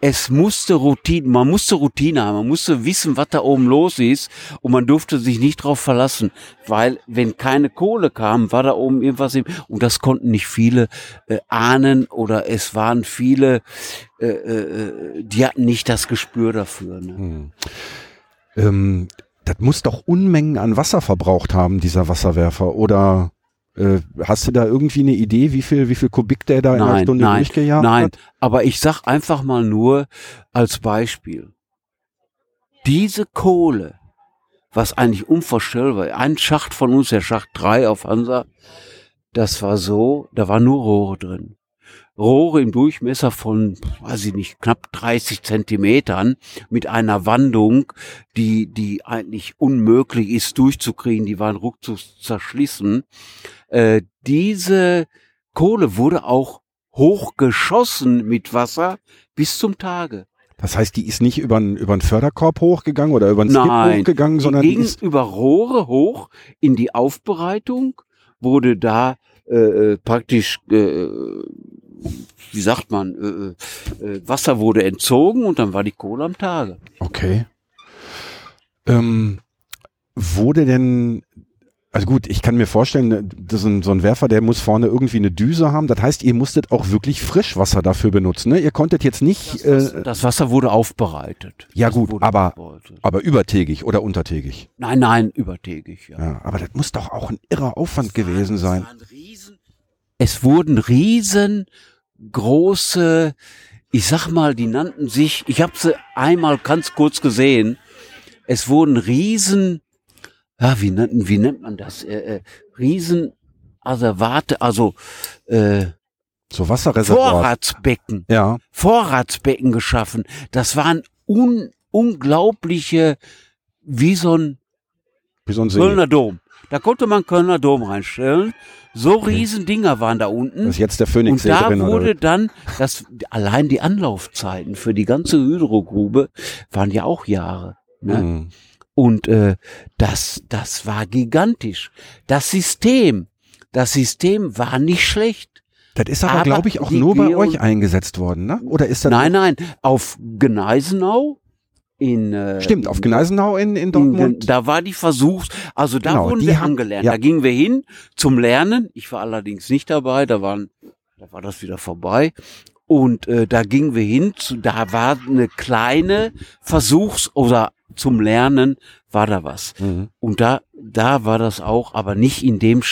es musste Routine, man musste Routine haben, man musste wissen, was da oben los ist und man durfte sich nicht drauf verlassen, weil wenn keine Kohle kam, war da oben irgendwas im, und das konnten nicht viele äh, ahnen oder es waren viele, äh, äh, die hatten nicht das Gespür dafür. Ne? Hm. Ähm, das muss doch Unmengen an Wasser verbraucht haben, dieser Wasserwerfer, oder? Äh, hast du da irgendwie eine Idee, wie viel, wie viel Kubik der da in einer Stunde nein, durchgejagt nein. hat? Aber ich sag einfach mal nur als Beispiel. Diese Kohle, was eigentlich unvorstellbar, ein Schacht von uns, der Schacht 3 auf Hansa, das war so, da war nur Rohre drin. Rohre im Durchmesser von, weiß ich nicht, knapp 30 Zentimetern mit einer Wandung, die, die eigentlich unmöglich ist durchzukriegen, die waren ruckzuck zerschlissen. Äh, diese Kohle wurde auch hochgeschossen mit Wasser bis zum Tage. Das heißt, die ist nicht über einen über einen Förderkorb hochgegangen oder über einen Skip Nein, hochgegangen, sondern die die ging ist über Rohre hoch in die Aufbereitung, wurde da äh, äh, praktisch, äh, wie sagt man, äh, äh, Wasser wurde entzogen und dann war die Kohle am Tage. okay. Ähm, wurde denn also gut, ich kann mir vorstellen, das ist ein, so ein Werfer, der muss vorne irgendwie eine Düse haben. Das heißt, ihr musstet auch wirklich Frischwasser dafür benutzen. Ne? Ihr konntet jetzt nicht. Äh, Das Wasser wurde aufbereitet. Ja, Das gut, aber- aufbereitet. aber übertägig oder untertägig. Nein, nein, übertägig, ja. Ja, aber das muss doch auch ein irrer Aufwand gewesen sein. Es wurden riesengroße, ich sag mal, die nannten sich, ich habe sie einmal ganz kurz gesehen, es wurden riesen, ja, wie, nannten, wie nennt man das? Äh, äh, riesen Asservate, also äh, So Wasserreservoir. Vorratsbecken, Ja, Vorratsbecken geschaffen. Das waren un, unglaubliche, wie so ein wie so ein See. Kölner Dom. Da konnte man Kölner Dom reinstellen. So riesen Dinger waren da unten. Das ist jetzt der Und Phoenixsee da drin. wurde Oder? dann, das, allein die Anlaufzeiten für die ganze Hydrogrube waren ja auch Jahre. Ne? Mhm. Und äh, das, das war gigantisch. Das System, das System war nicht schlecht. Das ist aber, Aber glaube ich, auch nur bei Geo- euch eingesetzt worden, ne? Oder ist das Nein, nein, auf Gneisenau in äh, Stimmt, auf Gneisenau in, in in, Dortmund. da war die Versuchs, also da Genau, wurden die wir haben- angelernt. ja. Da gingen wir hin zum Lernen. Ich war allerdings nicht dabei, da waren, da war das wieder vorbei. Und äh, da gingen wir hin, zu, da war eine kleine Versuchs- oder zum Lernen war da was. Mhm. Und da, da war das auch, aber nicht in dem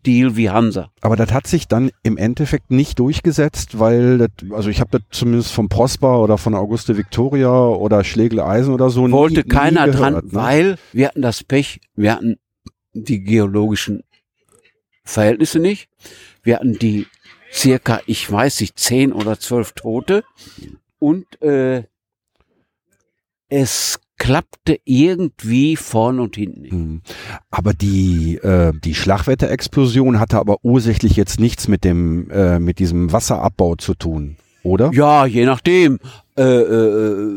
Stil wie Hansa. Aber das hat sich dann im Endeffekt nicht durchgesetzt, weil, das, also ich habe das zumindest vom Prosper oder von Auguste Victoria oder Schlegel Eisen oder so Wollte nie, keiner nie dran, gehört, ne? weil wir hatten das Pech, wir hatten die geologischen Verhältnisse nicht. Wir hatten die circa, ich weiß nicht, zehn oder zwölf Tote und äh, es klappte irgendwie vorn und hinten nicht. Mhm. Aber die, äh, die Schlagwetterexplosion hatte aber ursächlich jetzt nichts mit dem, äh, mit diesem Wasserabbau zu tun. oder? Ja, je nachdem. Äh, äh,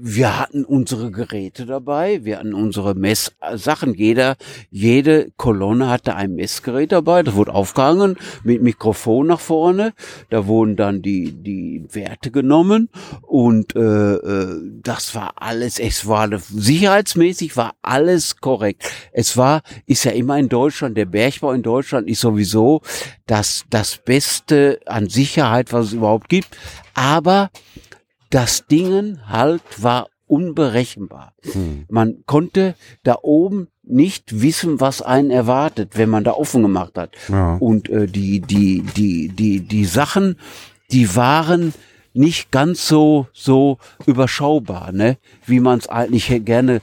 wir hatten unsere Geräte dabei, wir hatten unsere Messsachen. Jeder, jede Kolonne hatte ein Messgerät dabei. Das wurde aufgehangen mit Mikrofon nach vorne. Da wurden dann die die Werte genommen und äh, äh, das war alles. Es war sicherheitsmäßig war alles korrekt. Es war ist ja immer in Deutschland der Bergbau in Deutschland ist sowieso das das Beste an Sicherheit, was es überhaupt gibt. Aber das Dingen halt war unberechenbar. Hm. Man konnte da oben nicht wissen, was einen erwartet, wenn man da offen gemacht hat. Ja. Und äh, die, die, die, die, die Sachen, die waren nicht ganz so, so überschaubar, ne, wie man es eigentlich gerne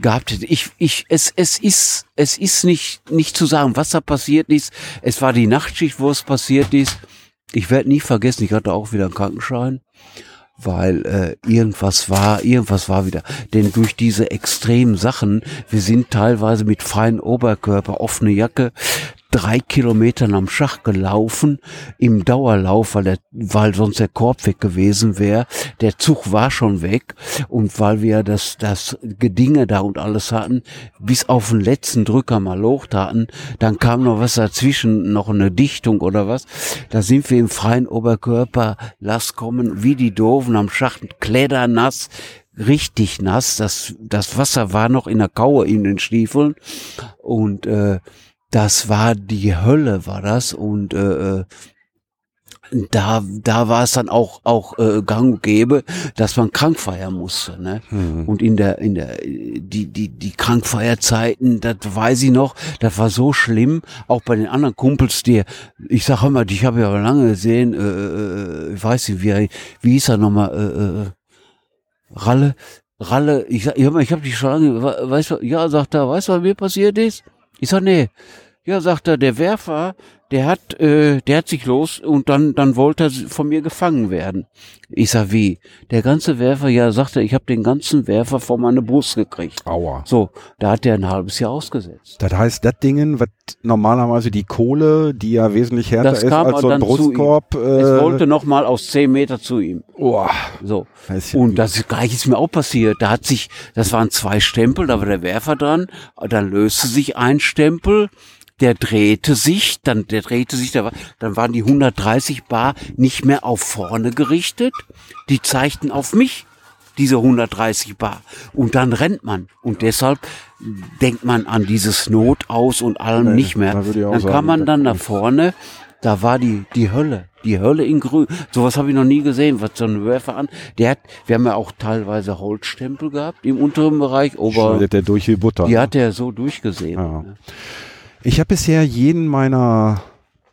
gehabt hätte. Ich, ich, es, es ist, es ist nicht, nicht zu sagen, was da passiert ist. Es war die Nachtschicht, wo es passiert ist. Ich werde nie vergessen, ich hatte auch wieder einen Krankenschein weil äh, irgendwas war, irgendwas war wieder. Denn durch diese extremen Sachen, wir sind teilweise mit freien Oberkörper, offene Jacke, drei Kilometern am Schach gelaufen im Dauerlauf, weil, der, weil sonst der Korb weg gewesen wäre. Der Zug war schon weg und weil wir das, das Gedinge da und alles hatten, bis auf den letzten Drücker mal hatten, dann kam noch was dazwischen, noch eine Dichtung oder was. Da sind wir im freien Oberkörper, lass kommen, wie die Doofen am Schacht, klädernass, richtig nass. Das, das Wasser war noch in der Kaue in den Stiefeln. Und äh, das war die Hölle, war das. Und äh, äh, da, da war es dann auch, auch äh, gang und gäbe, dass man krank feiern musste. Ne? Mhm. Und in der, in der, die, die, die Krankfeierzeiten, das weiß ich noch, das war so schlimm, auch bei den anderen Kumpels, die, ich sag immer, ich habe ja lange gesehen, äh, äh, ich weiß nicht, wie, wie hieß er nochmal, äh, äh, Ralle, Ralle, ich, ich habe ich hab dich schon lange, weißt du, ja, sagt er, weißt du, was mir passiert ist? Ich sag, nee. Ja, sagt er, der Werfer, der hat, äh, der hat sich los und dann, dann wollte er von mir gefangen werden. Ich sag, wie? Der ganze Werfer, ja, sagt er, ich habe den ganzen Werfer vor meine Brust gekriegt. Aua. So, da hat er ein halbes Jahr ausgesetzt. Das heißt, das Dingen, was normalerweise die Kohle, die ja wesentlich härter ist als so ein Brustkorb. Äh, es wollte noch mal aus zehn Meter zu ihm. Oh. So. Das und das gleich ist mir auch passiert. Da hat sich, das waren zwei Stempel, da war der Werfer dran, dann löste sich ein Stempel, der drehte sich, dann der drehte sich, war, dann waren die 130 Bar nicht mehr auf vorne gerichtet, die zeigten auf mich diese 130 Bar und dann rennt man und deshalb denkt man an dieses Not aus und allem nee, nicht mehr. Da dann sagen, kam man dann nach vorne, da war die die Hölle, die Hölle in Grün. Sowas habe ich noch nie gesehen, was so ein Werfer an. Der hat, wir haben ja auch teilweise Holzstempel gehabt im unteren Bereich, aber Schneidet der durch wie Butter. Die ne? hat er so durchgesehen. Ja. Ich habe bisher jeden meiner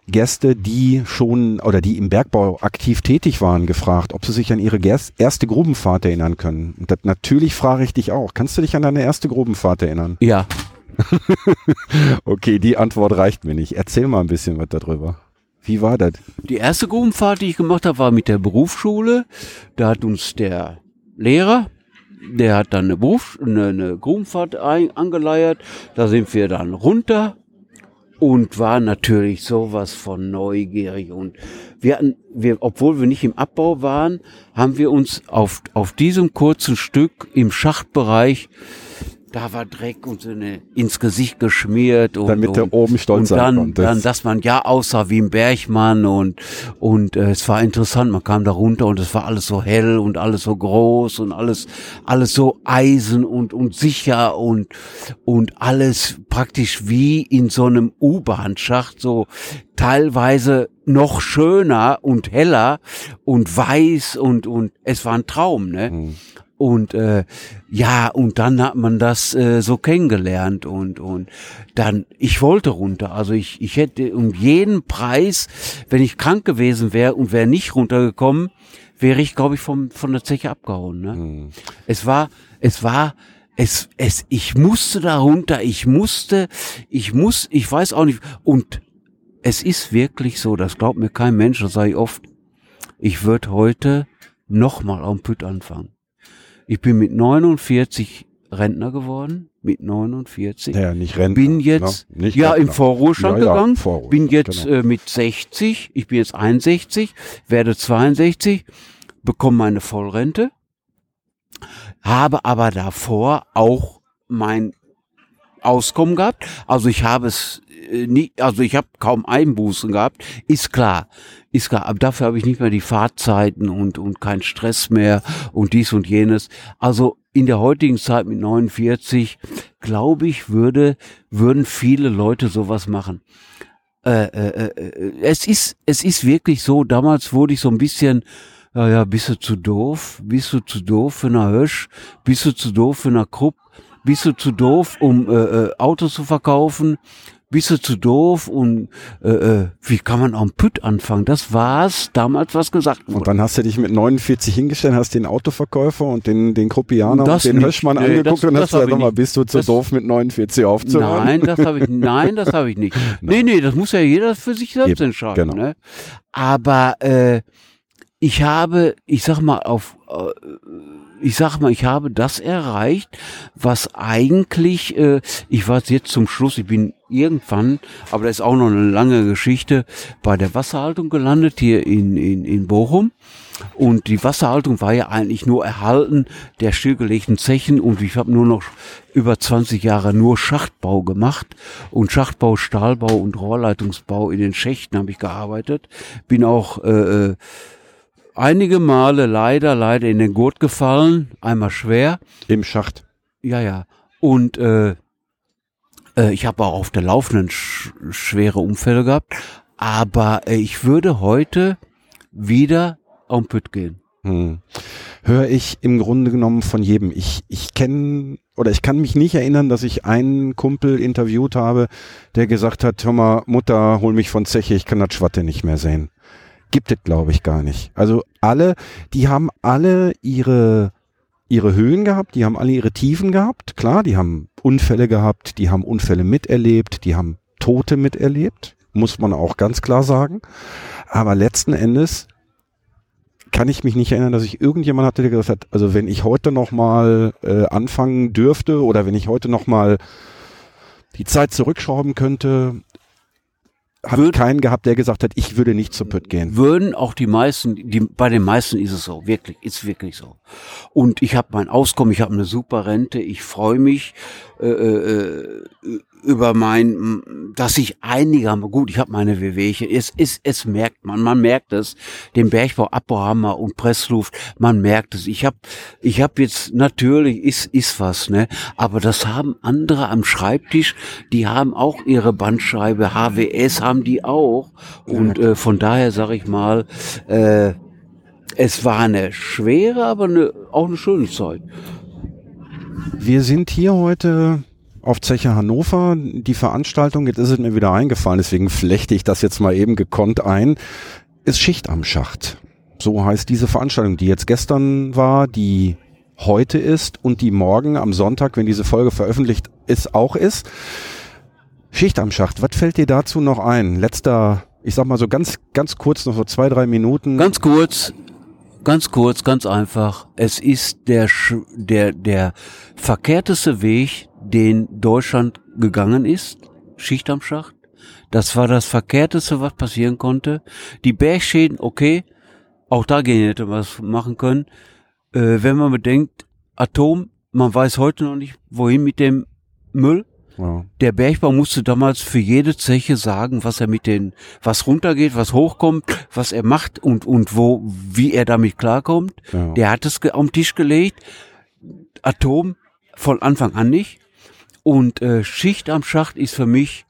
Gäste, die schon oder die im Bergbau aktiv tätig waren, gefragt, ob sie sich an ihre erste Grubenfahrt erinnern können. Und das, natürlich frage ich dich auch. Kannst du dich an deine erste Grubenfahrt erinnern? Ja. *laughs* okay, die Antwort reicht mir nicht. Erzähl mal ein bisschen was darüber. Wie war das? Die erste Grubenfahrt, die ich gemacht habe, war mit der Berufsschule. Da hat uns der Lehrer, der hat dann eine, Beruf, eine, eine Grubenfahrt ein, angeleiert. Da sind wir dann runter und war natürlich sowas von neugierig. Und wir hatten, wir, obwohl wir nicht im Abbau waren, haben wir uns auf, auf diesem kurzen Stück im Schachtbereich da war Dreck und so eine, ins Gesicht geschmiert und damit der oben stolz und dann, sein dann, dass man ja aussah wie ein Bergmann und und äh, es war interessant. Man kam da runter und es war alles so hell und alles so groß und alles alles so eisen und und sicher und und alles praktisch wie in so einem U-Bahn-Schacht so teilweise noch schöner und heller und weiß und und es war ein Traum, ne? Mhm. Und äh, ja, und dann hat man das äh, so kennengelernt und und dann ich wollte runter. Also ich ich hätte um jeden Preis, wenn ich krank gewesen wäre und wäre nicht runtergekommen, wäre ich glaube ich vom von der Zeche abgehauen. Ne? Mhm. Es war es war es es ich musste da runter. Ich musste ich muss ich weiß auch nicht und es ist wirklich so. Das glaubt mir kein Mensch. Das sage ich oft. Ich würde heute noch mal am Püt anfangen. Ich bin mit 49 Rentner geworden mit 49. Ja, nicht Rentner. bin jetzt ne? Nicht ja Rentner. im Vorruhestand Ja, ja, gegangen, Vorruhestand, bin jetzt genau. äh, mit 60, ich bin jetzt 61, werde 62, bekomme meine Vollrente, habe aber davor auch mein Auskommen gehabt. Also ich habe es äh, nie, also ich habe kaum Einbußen gehabt, ist klar, ist klar. Aber dafür habe ich nicht mehr die Fahrzeiten und und keinen Stress mehr und dies und jenes. Also in der heutigen Zeit mit 49 glaube ich würde würden viele Leute sowas machen. Äh, äh, äh, es ist es ist wirklich so. Damals wurde ich so ein bisschen ja, ja, bist du zu doof? Bist du zu doof für eine Hösch? Bist du zu doof für eine Krupp? Bist du zu doof, um äh, äh, Autos zu verkaufen? Bist du zu doof? Und äh, äh, wie kann man auch ein Pütt anfangen? Das war's damals, was gesagt Und wurde. dann hast du dich mit 49 hingestellt, hast den Autoverkäufer und den, den Kruppianer Das und den nicht. Höschmann Nee, angeguckt das- und das hast gesagt, mal, bist du zu Das- doof mit 49 aufzuhören? Nein, das habe ich, *laughs* nein, das habe ich nicht. Nee, nee, das muss ja jeder für sich selbst Eben, entscheiden. genau. Ne? Aber äh, ich habe, ich sag mal, auf, äh, ich sag mal, ich habe das erreicht, was eigentlich, äh, ich war jetzt zum Schluss, ich bin irgendwann, aber das ist auch noch eine lange Geschichte, bei der Wasserhaltung gelandet hier in, in, in Bochum. Und die Wasserhaltung war ja eigentlich nur erhalten der stillgelegten Zechen und ich habe nur noch über 20 Jahre nur Schachtbau gemacht und Schachtbau, Stahlbau und Rohrleitungsbau in den Schächten habe ich gearbeitet. Bin auch äh, äh, einige Male leider, leider in den Gurt gefallen, einmal schwer. Im Schacht. Ja, ja. Und äh, äh, ich habe auch auf der laufenden sch schwere Unfälle gehabt. Aber äh, ich würde heute wieder auf den Pütt gehen. Hm. Höre ich im Grunde genommen von jedem. Ich, ich kenne oder ich kann mich nicht erinnern, dass ich einen Kumpel interviewt habe, der gesagt hat, hör mal, Mutter, hol mich von Zeche, ich kann das Schwatte nicht mehr sehen. Gibt es, glaube ich, gar nicht. Also alle, die haben alle ihre, ihre Höhen gehabt, die haben alle ihre Tiefen gehabt. Klar, die haben Unfälle gehabt, die haben Unfälle miterlebt, die haben Tote miterlebt, muss man auch ganz klar sagen. Aber letzten Endes kann ich mich nicht erinnern, dass ich irgendjemand hatte, der gesagt hat, also wenn ich heute noch mal äh, anfangen dürfte oder wenn ich heute noch mal die Zeit zurückschrauben könnte, Würd- keinen gehabt, der gesagt hat, ich würde nicht zu Pütt gehen. Würden auch die meisten, die, bei den meisten ist es so, wirklich, ist wirklich so. Und ich habe mein Auskommen, ich habe eine super Rente, ich freue mich äh, äh, über mein, dass ich einigermaßen, gut, ich habe meine Wehwehchen, es, es, es merkt man, man merkt es, den Bergbau, Abbauhammer und Pressluft, man merkt es. Ich habe ich hab jetzt, natürlich ist, ist was, ne, aber das haben andere am Schreibtisch, die haben auch ihre Bandscheibe, HWS haben die auch. Und äh, von daher sage ich mal, äh, es war eine schwere, aber eine, auch eine schöne Zeit. Wir sind hier heute auf Zeche Hannover. Die Veranstaltung, jetzt ist es mir wieder eingefallen, deswegen flechte ich das jetzt mal eben gekonnt ein, ist Schicht am Schacht. So heißt diese Veranstaltung, die jetzt gestern war, die heute ist und die morgen am Sonntag, wenn diese Folge veröffentlicht ist, auch ist. Schicht am Schacht, was fällt dir dazu noch ein? Letzter, ich sag mal so ganz, ganz kurz, noch so zwei, drei Minuten. Ganz kurz, ganz kurz, ganz einfach. Es ist der, der, der verkehrteste Weg, den Deutschland gegangen ist. Schicht am Schacht. Das war das verkehrteste, was passieren konnte. Die Bergschäden, okay. Auch dagegen hätte man was machen können. Äh, wenn man bedenkt, Atom, man weiß heute noch nicht, wohin mit dem Müll. ja. Der Bergbau musste damals für jede Zeche sagen, was er mit den, was runtergeht, was hochkommt, was er macht und, und wo, wie er damit klarkommt. Ja. Der hat es den Tisch gelegt. Atom von Anfang an nicht. Und äh, Schicht am Schacht ist für mich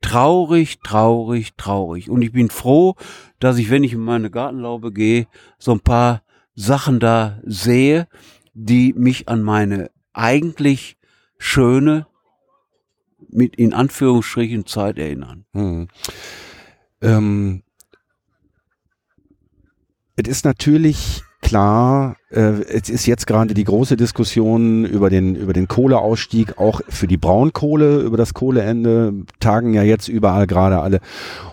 traurig, traurig, traurig. Und ich bin froh, dass ich, wenn ich in meine Gartenlaube gehe, so ein paar Sachen da sehe, die mich an meine eigentlich schöne, mit in Anführungsstrichen Zeit erinnern. Hm. Ähm, es ist natürlich klar, äh, es ist jetzt gerade die große Diskussion über den, über den Kohleausstieg, auch für die Braunkohle, über das Kohleende, tagen ja jetzt überall gerade alle.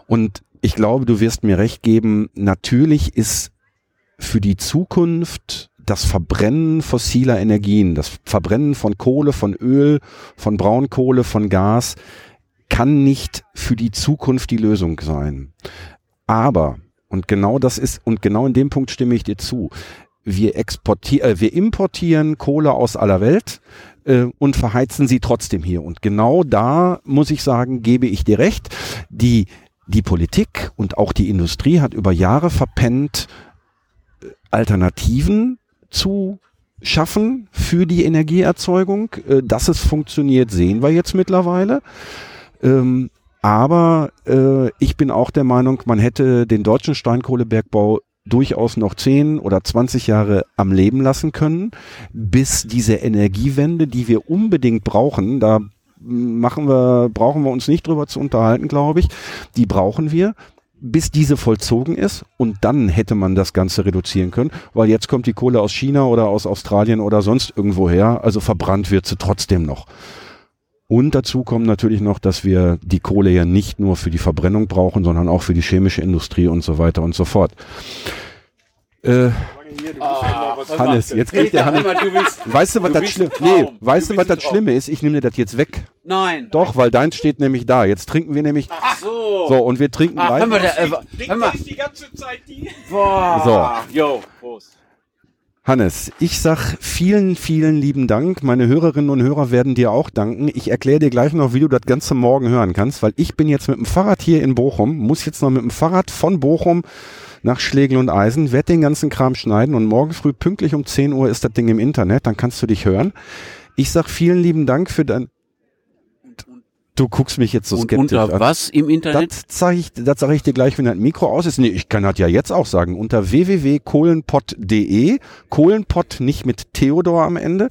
Und ich glaube, du wirst mir recht geben, natürlich ist für die Zukunft das Verbrennen fossiler Energien, das Verbrennen von Kohle, von Öl, von Braunkohle, von Gas kann nicht für die Zukunft die Lösung sein. Aber, und genau das ist, und genau in dem Punkt stimme ich dir zu, wir exportieren, äh, wir importieren Kohle aus aller Welt äh, und verheizen sie trotzdem hier. Und genau da muss ich sagen, gebe ich dir recht. Die die Politik und auch die Industrie hat über Jahre verpennt, äh, Alternativen zu schaffen für die Energieerzeugung. Äh, dass es funktioniert, sehen wir jetzt mittlerweile. Ähm, aber äh, ich bin auch der Meinung, man hätte den deutschen Steinkohlebergbau durchaus noch 10 oder 20 Jahre am Leben lassen können, bis diese Energiewende, die wir unbedingt brauchen, da machen wir, brauchen wir uns nicht drüber zu unterhalten, glaube ich, die brauchen wir, bis diese vollzogen ist und dann hätte man das Ganze reduzieren können, weil jetzt kommt die Kohle aus China oder aus Australien oder sonst irgendwo her, also verbrannt wird sie trotzdem noch. Und dazu kommt natürlich noch, dass wir die Kohle ja nicht nur für die Verbrennung brauchen, sondern auch für die chemische Industrie und so weiter und so fort. Äh, Hannes, jetzt kriegt der Hannes. Weißt du, was das Schlimme? Nee, weißt du, was das Schlimme ist? Ich nehme dir das jetzt weg. Nein. Doch, weil deins steht nämlich da. Jetzt trinken wir nämlich. Ach so. So, und wir trinken Ach, hör mal, weiter. der, äh, hör mal. die ganze Zeit die. Boah. Jo, Prost. Hannes, ich sag vielen, vielen lieben Dank. Meine Hörerinnen und Hörer werden dir auch danken. Ich erkläre dir gleich noch, wie du das Ganze morgen hören kannst, weil ich bin jetzt mit dem Fahrrad hier in Bochum, muss jetzt noch mit dem Fahrrad von Bochum nach Schlegel und Eisen, werd den ganzen Kram schneiden und morgen früh pünktlich um 10 Uhr ist das Ding im Internet, dann kannst du dich hören. Ich sag vielen lieben Dank für dein... Du guckst mich jetzt so Und skeptisch unter an. was im Internet? Das sage ich, das sag ich dir gleich, wenn das Mikro aus ist. Nee, ich kann das ja jetzt auch sagen. Unter www.kohlenpott.de. Kohlenpott nicht mit Theodor am Ende.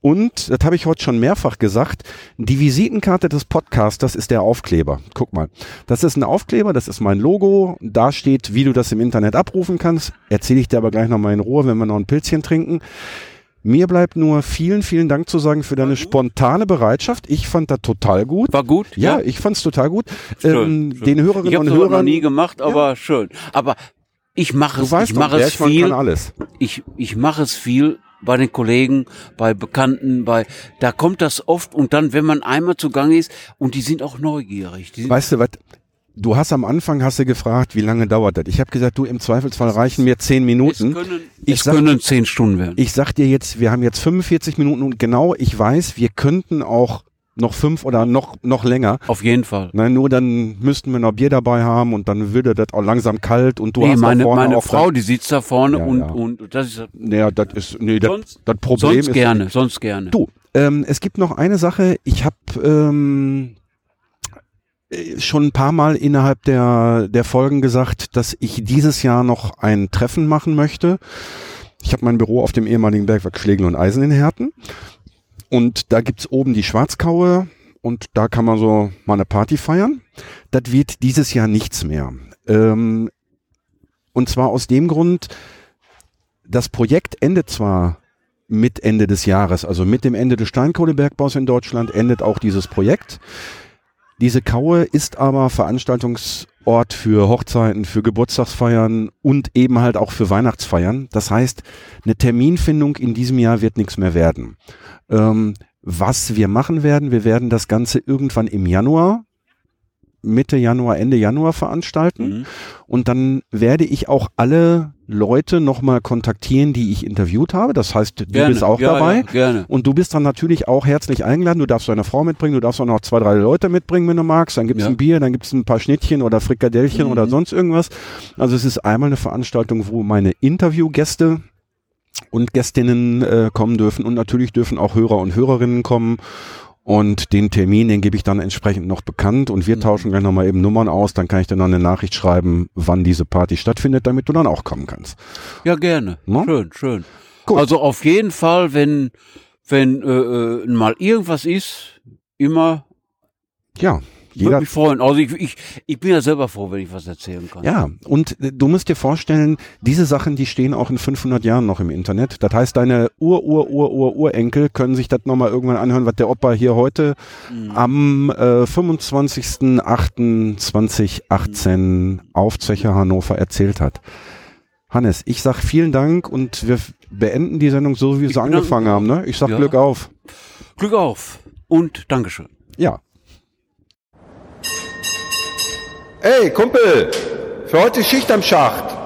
Und, das habe ich heute schon mehrfach gesagt, die Visitenkarte des Podcasters ist der Aufkleber. Guck mal. Das ist ein Aufkleber, das ist mein Logo. Da steht, wie du das im Internet abrufen kannst. Erzähle ich dir aber gleich nochmal in Ruhe, wenn wir noch ein Pilzchen trinken. Mir bleibt nur vielen, vielen Dank zu sagen für deine spontane Bereitschaft. Ich fand das total gut. War gut? Ja, ich fand's total gut. Schön, ähm, schön. Den Hörerinnen ich habe und sowas noch Hörern. nie gemacht, aber schön. Aber ich mache du es, weißt ich mache es viel. alles. Ich, ich mache es viel bei den Kollegen, bei Bekannten, bei, da kommt das oft und dann, wenn man einmal zugange ist und die sind auch neugierig. Sind, Weißt du was? Du hast am Anfang hast du gefragt, wie lange dauert das? Ich habe gesagt, du im Zweifelsfall reichen mir zehn es Minuten. können, Ich es sag- können zehn Stunden werden. Ich sag dir jetzt, wir haben jetzt 45 Minuten und genau, ich weiß, wir könnten auch noch fünf oder noch noch länger. Auf jeden Fall. Nein, nur dann müssten wir noch Bier dabei haben und dann würde das auch langsam kalt und du nee, hast da meine, vorne meine auch Frau, die sitzt da vorne Ja, und, ja. und das ist Naja, das ist nee, das, Sonst- das Problem sonst ist gerne, sonst gerne. Du, ähm, es gibt noch eine Sache. Ich habe ähm, äh, schon ein paar Mal innerhalb der, der Folgen gesagt, dass ich dieses Jahr noch ein Treffen machen möchte. Ich habe mein Büro auf dem ehemaligen Bergwerk Schlegel und Eisen in Herten. Und da gibt's oben die Schwarzkaue und da kann man so mal eine Party feiern. Das wird dieses Jahr nichts mehr. Ähm, und zwar aus dem Grund, das Projekt endet zwar mit Ende des Jahres, also mit dem Ende des Steinkohlebergbaus in Deutschland, endet auch dieses Projekt. Diese Kaue ist aber Veranstaltungsort für Hochzeiten, für Geburtstagsfeiern und eben halt auch für Weihnachtsfeiern. Das heißt, eine Terminfindung in diesem Jahr wird nichts mehr werden. Ähm, was wir machen werden, wir werden das Ganze irgendwann im Januar, Mitte Januar, Ende Januar veranstalten. Mhm. Und dann werde ich auch alle Leute nochmal kontaktieren, die ich interviewt habe. Das heißt, du Gerne. bist auch ja, dabei. Ja, gerne. Und du bist dann natürlich auch herzlich eingeladen. Du darfst deine Frau mitbringen, du darfst auch noch zwei, drei Leute mitbringen, wenn du magst. Dann gibt's Ja. ein Bier, dann gibt's ein paar Schnittchen oder Frikadellchen Mhm. oder sonst irgendwas. Also es ist einmal eine Veranstaltung, wo meine Interviewgäste und Gästinnen äh, kommen dürfen. Und natürlich dürfen auch Hörer und Hörerinnen kommen. Und den Termin, den gebe ich dann entsprechend noch bekannt und wir Mhm. tauschen gleich nochmal eben Nummern aus, dann kann ich dir noch eine Nachricht schreiben, wann diese Party stattfindet, damit du dann auch kommen kannst. Ja, gerne. Ne? Schön, schön. Gut. Also auf jeden Fall, wenn, wenn äh, äh, mal irgendwas ist, immer Ja, würde jeder, mich freuen. Also ich, ich, ich bin ja selber froh, wenn ich was erzählen kann. Ja, und äh, du musst dir vorstellen, diese Sachen, die stehen auch in 500 Jahren noch im Internet. Das heißt, deine Ur, Ur, Ur, Ur, Urenkel können sich das nochmal irgendwann anhören, was der Opa hier heute Mhm. am äh, 25.08.2018 auf Zeche Hannover erzählt hat. Hannes, ich sag vielen Dank und wir, beenden die Sendung so, wie wir sie angefangen haben. Ne? Ich sag Ja. Glück auf. Glück auf und Dankeschön. Ja. Ey, Kumpel, für heute Schicht am Schacht.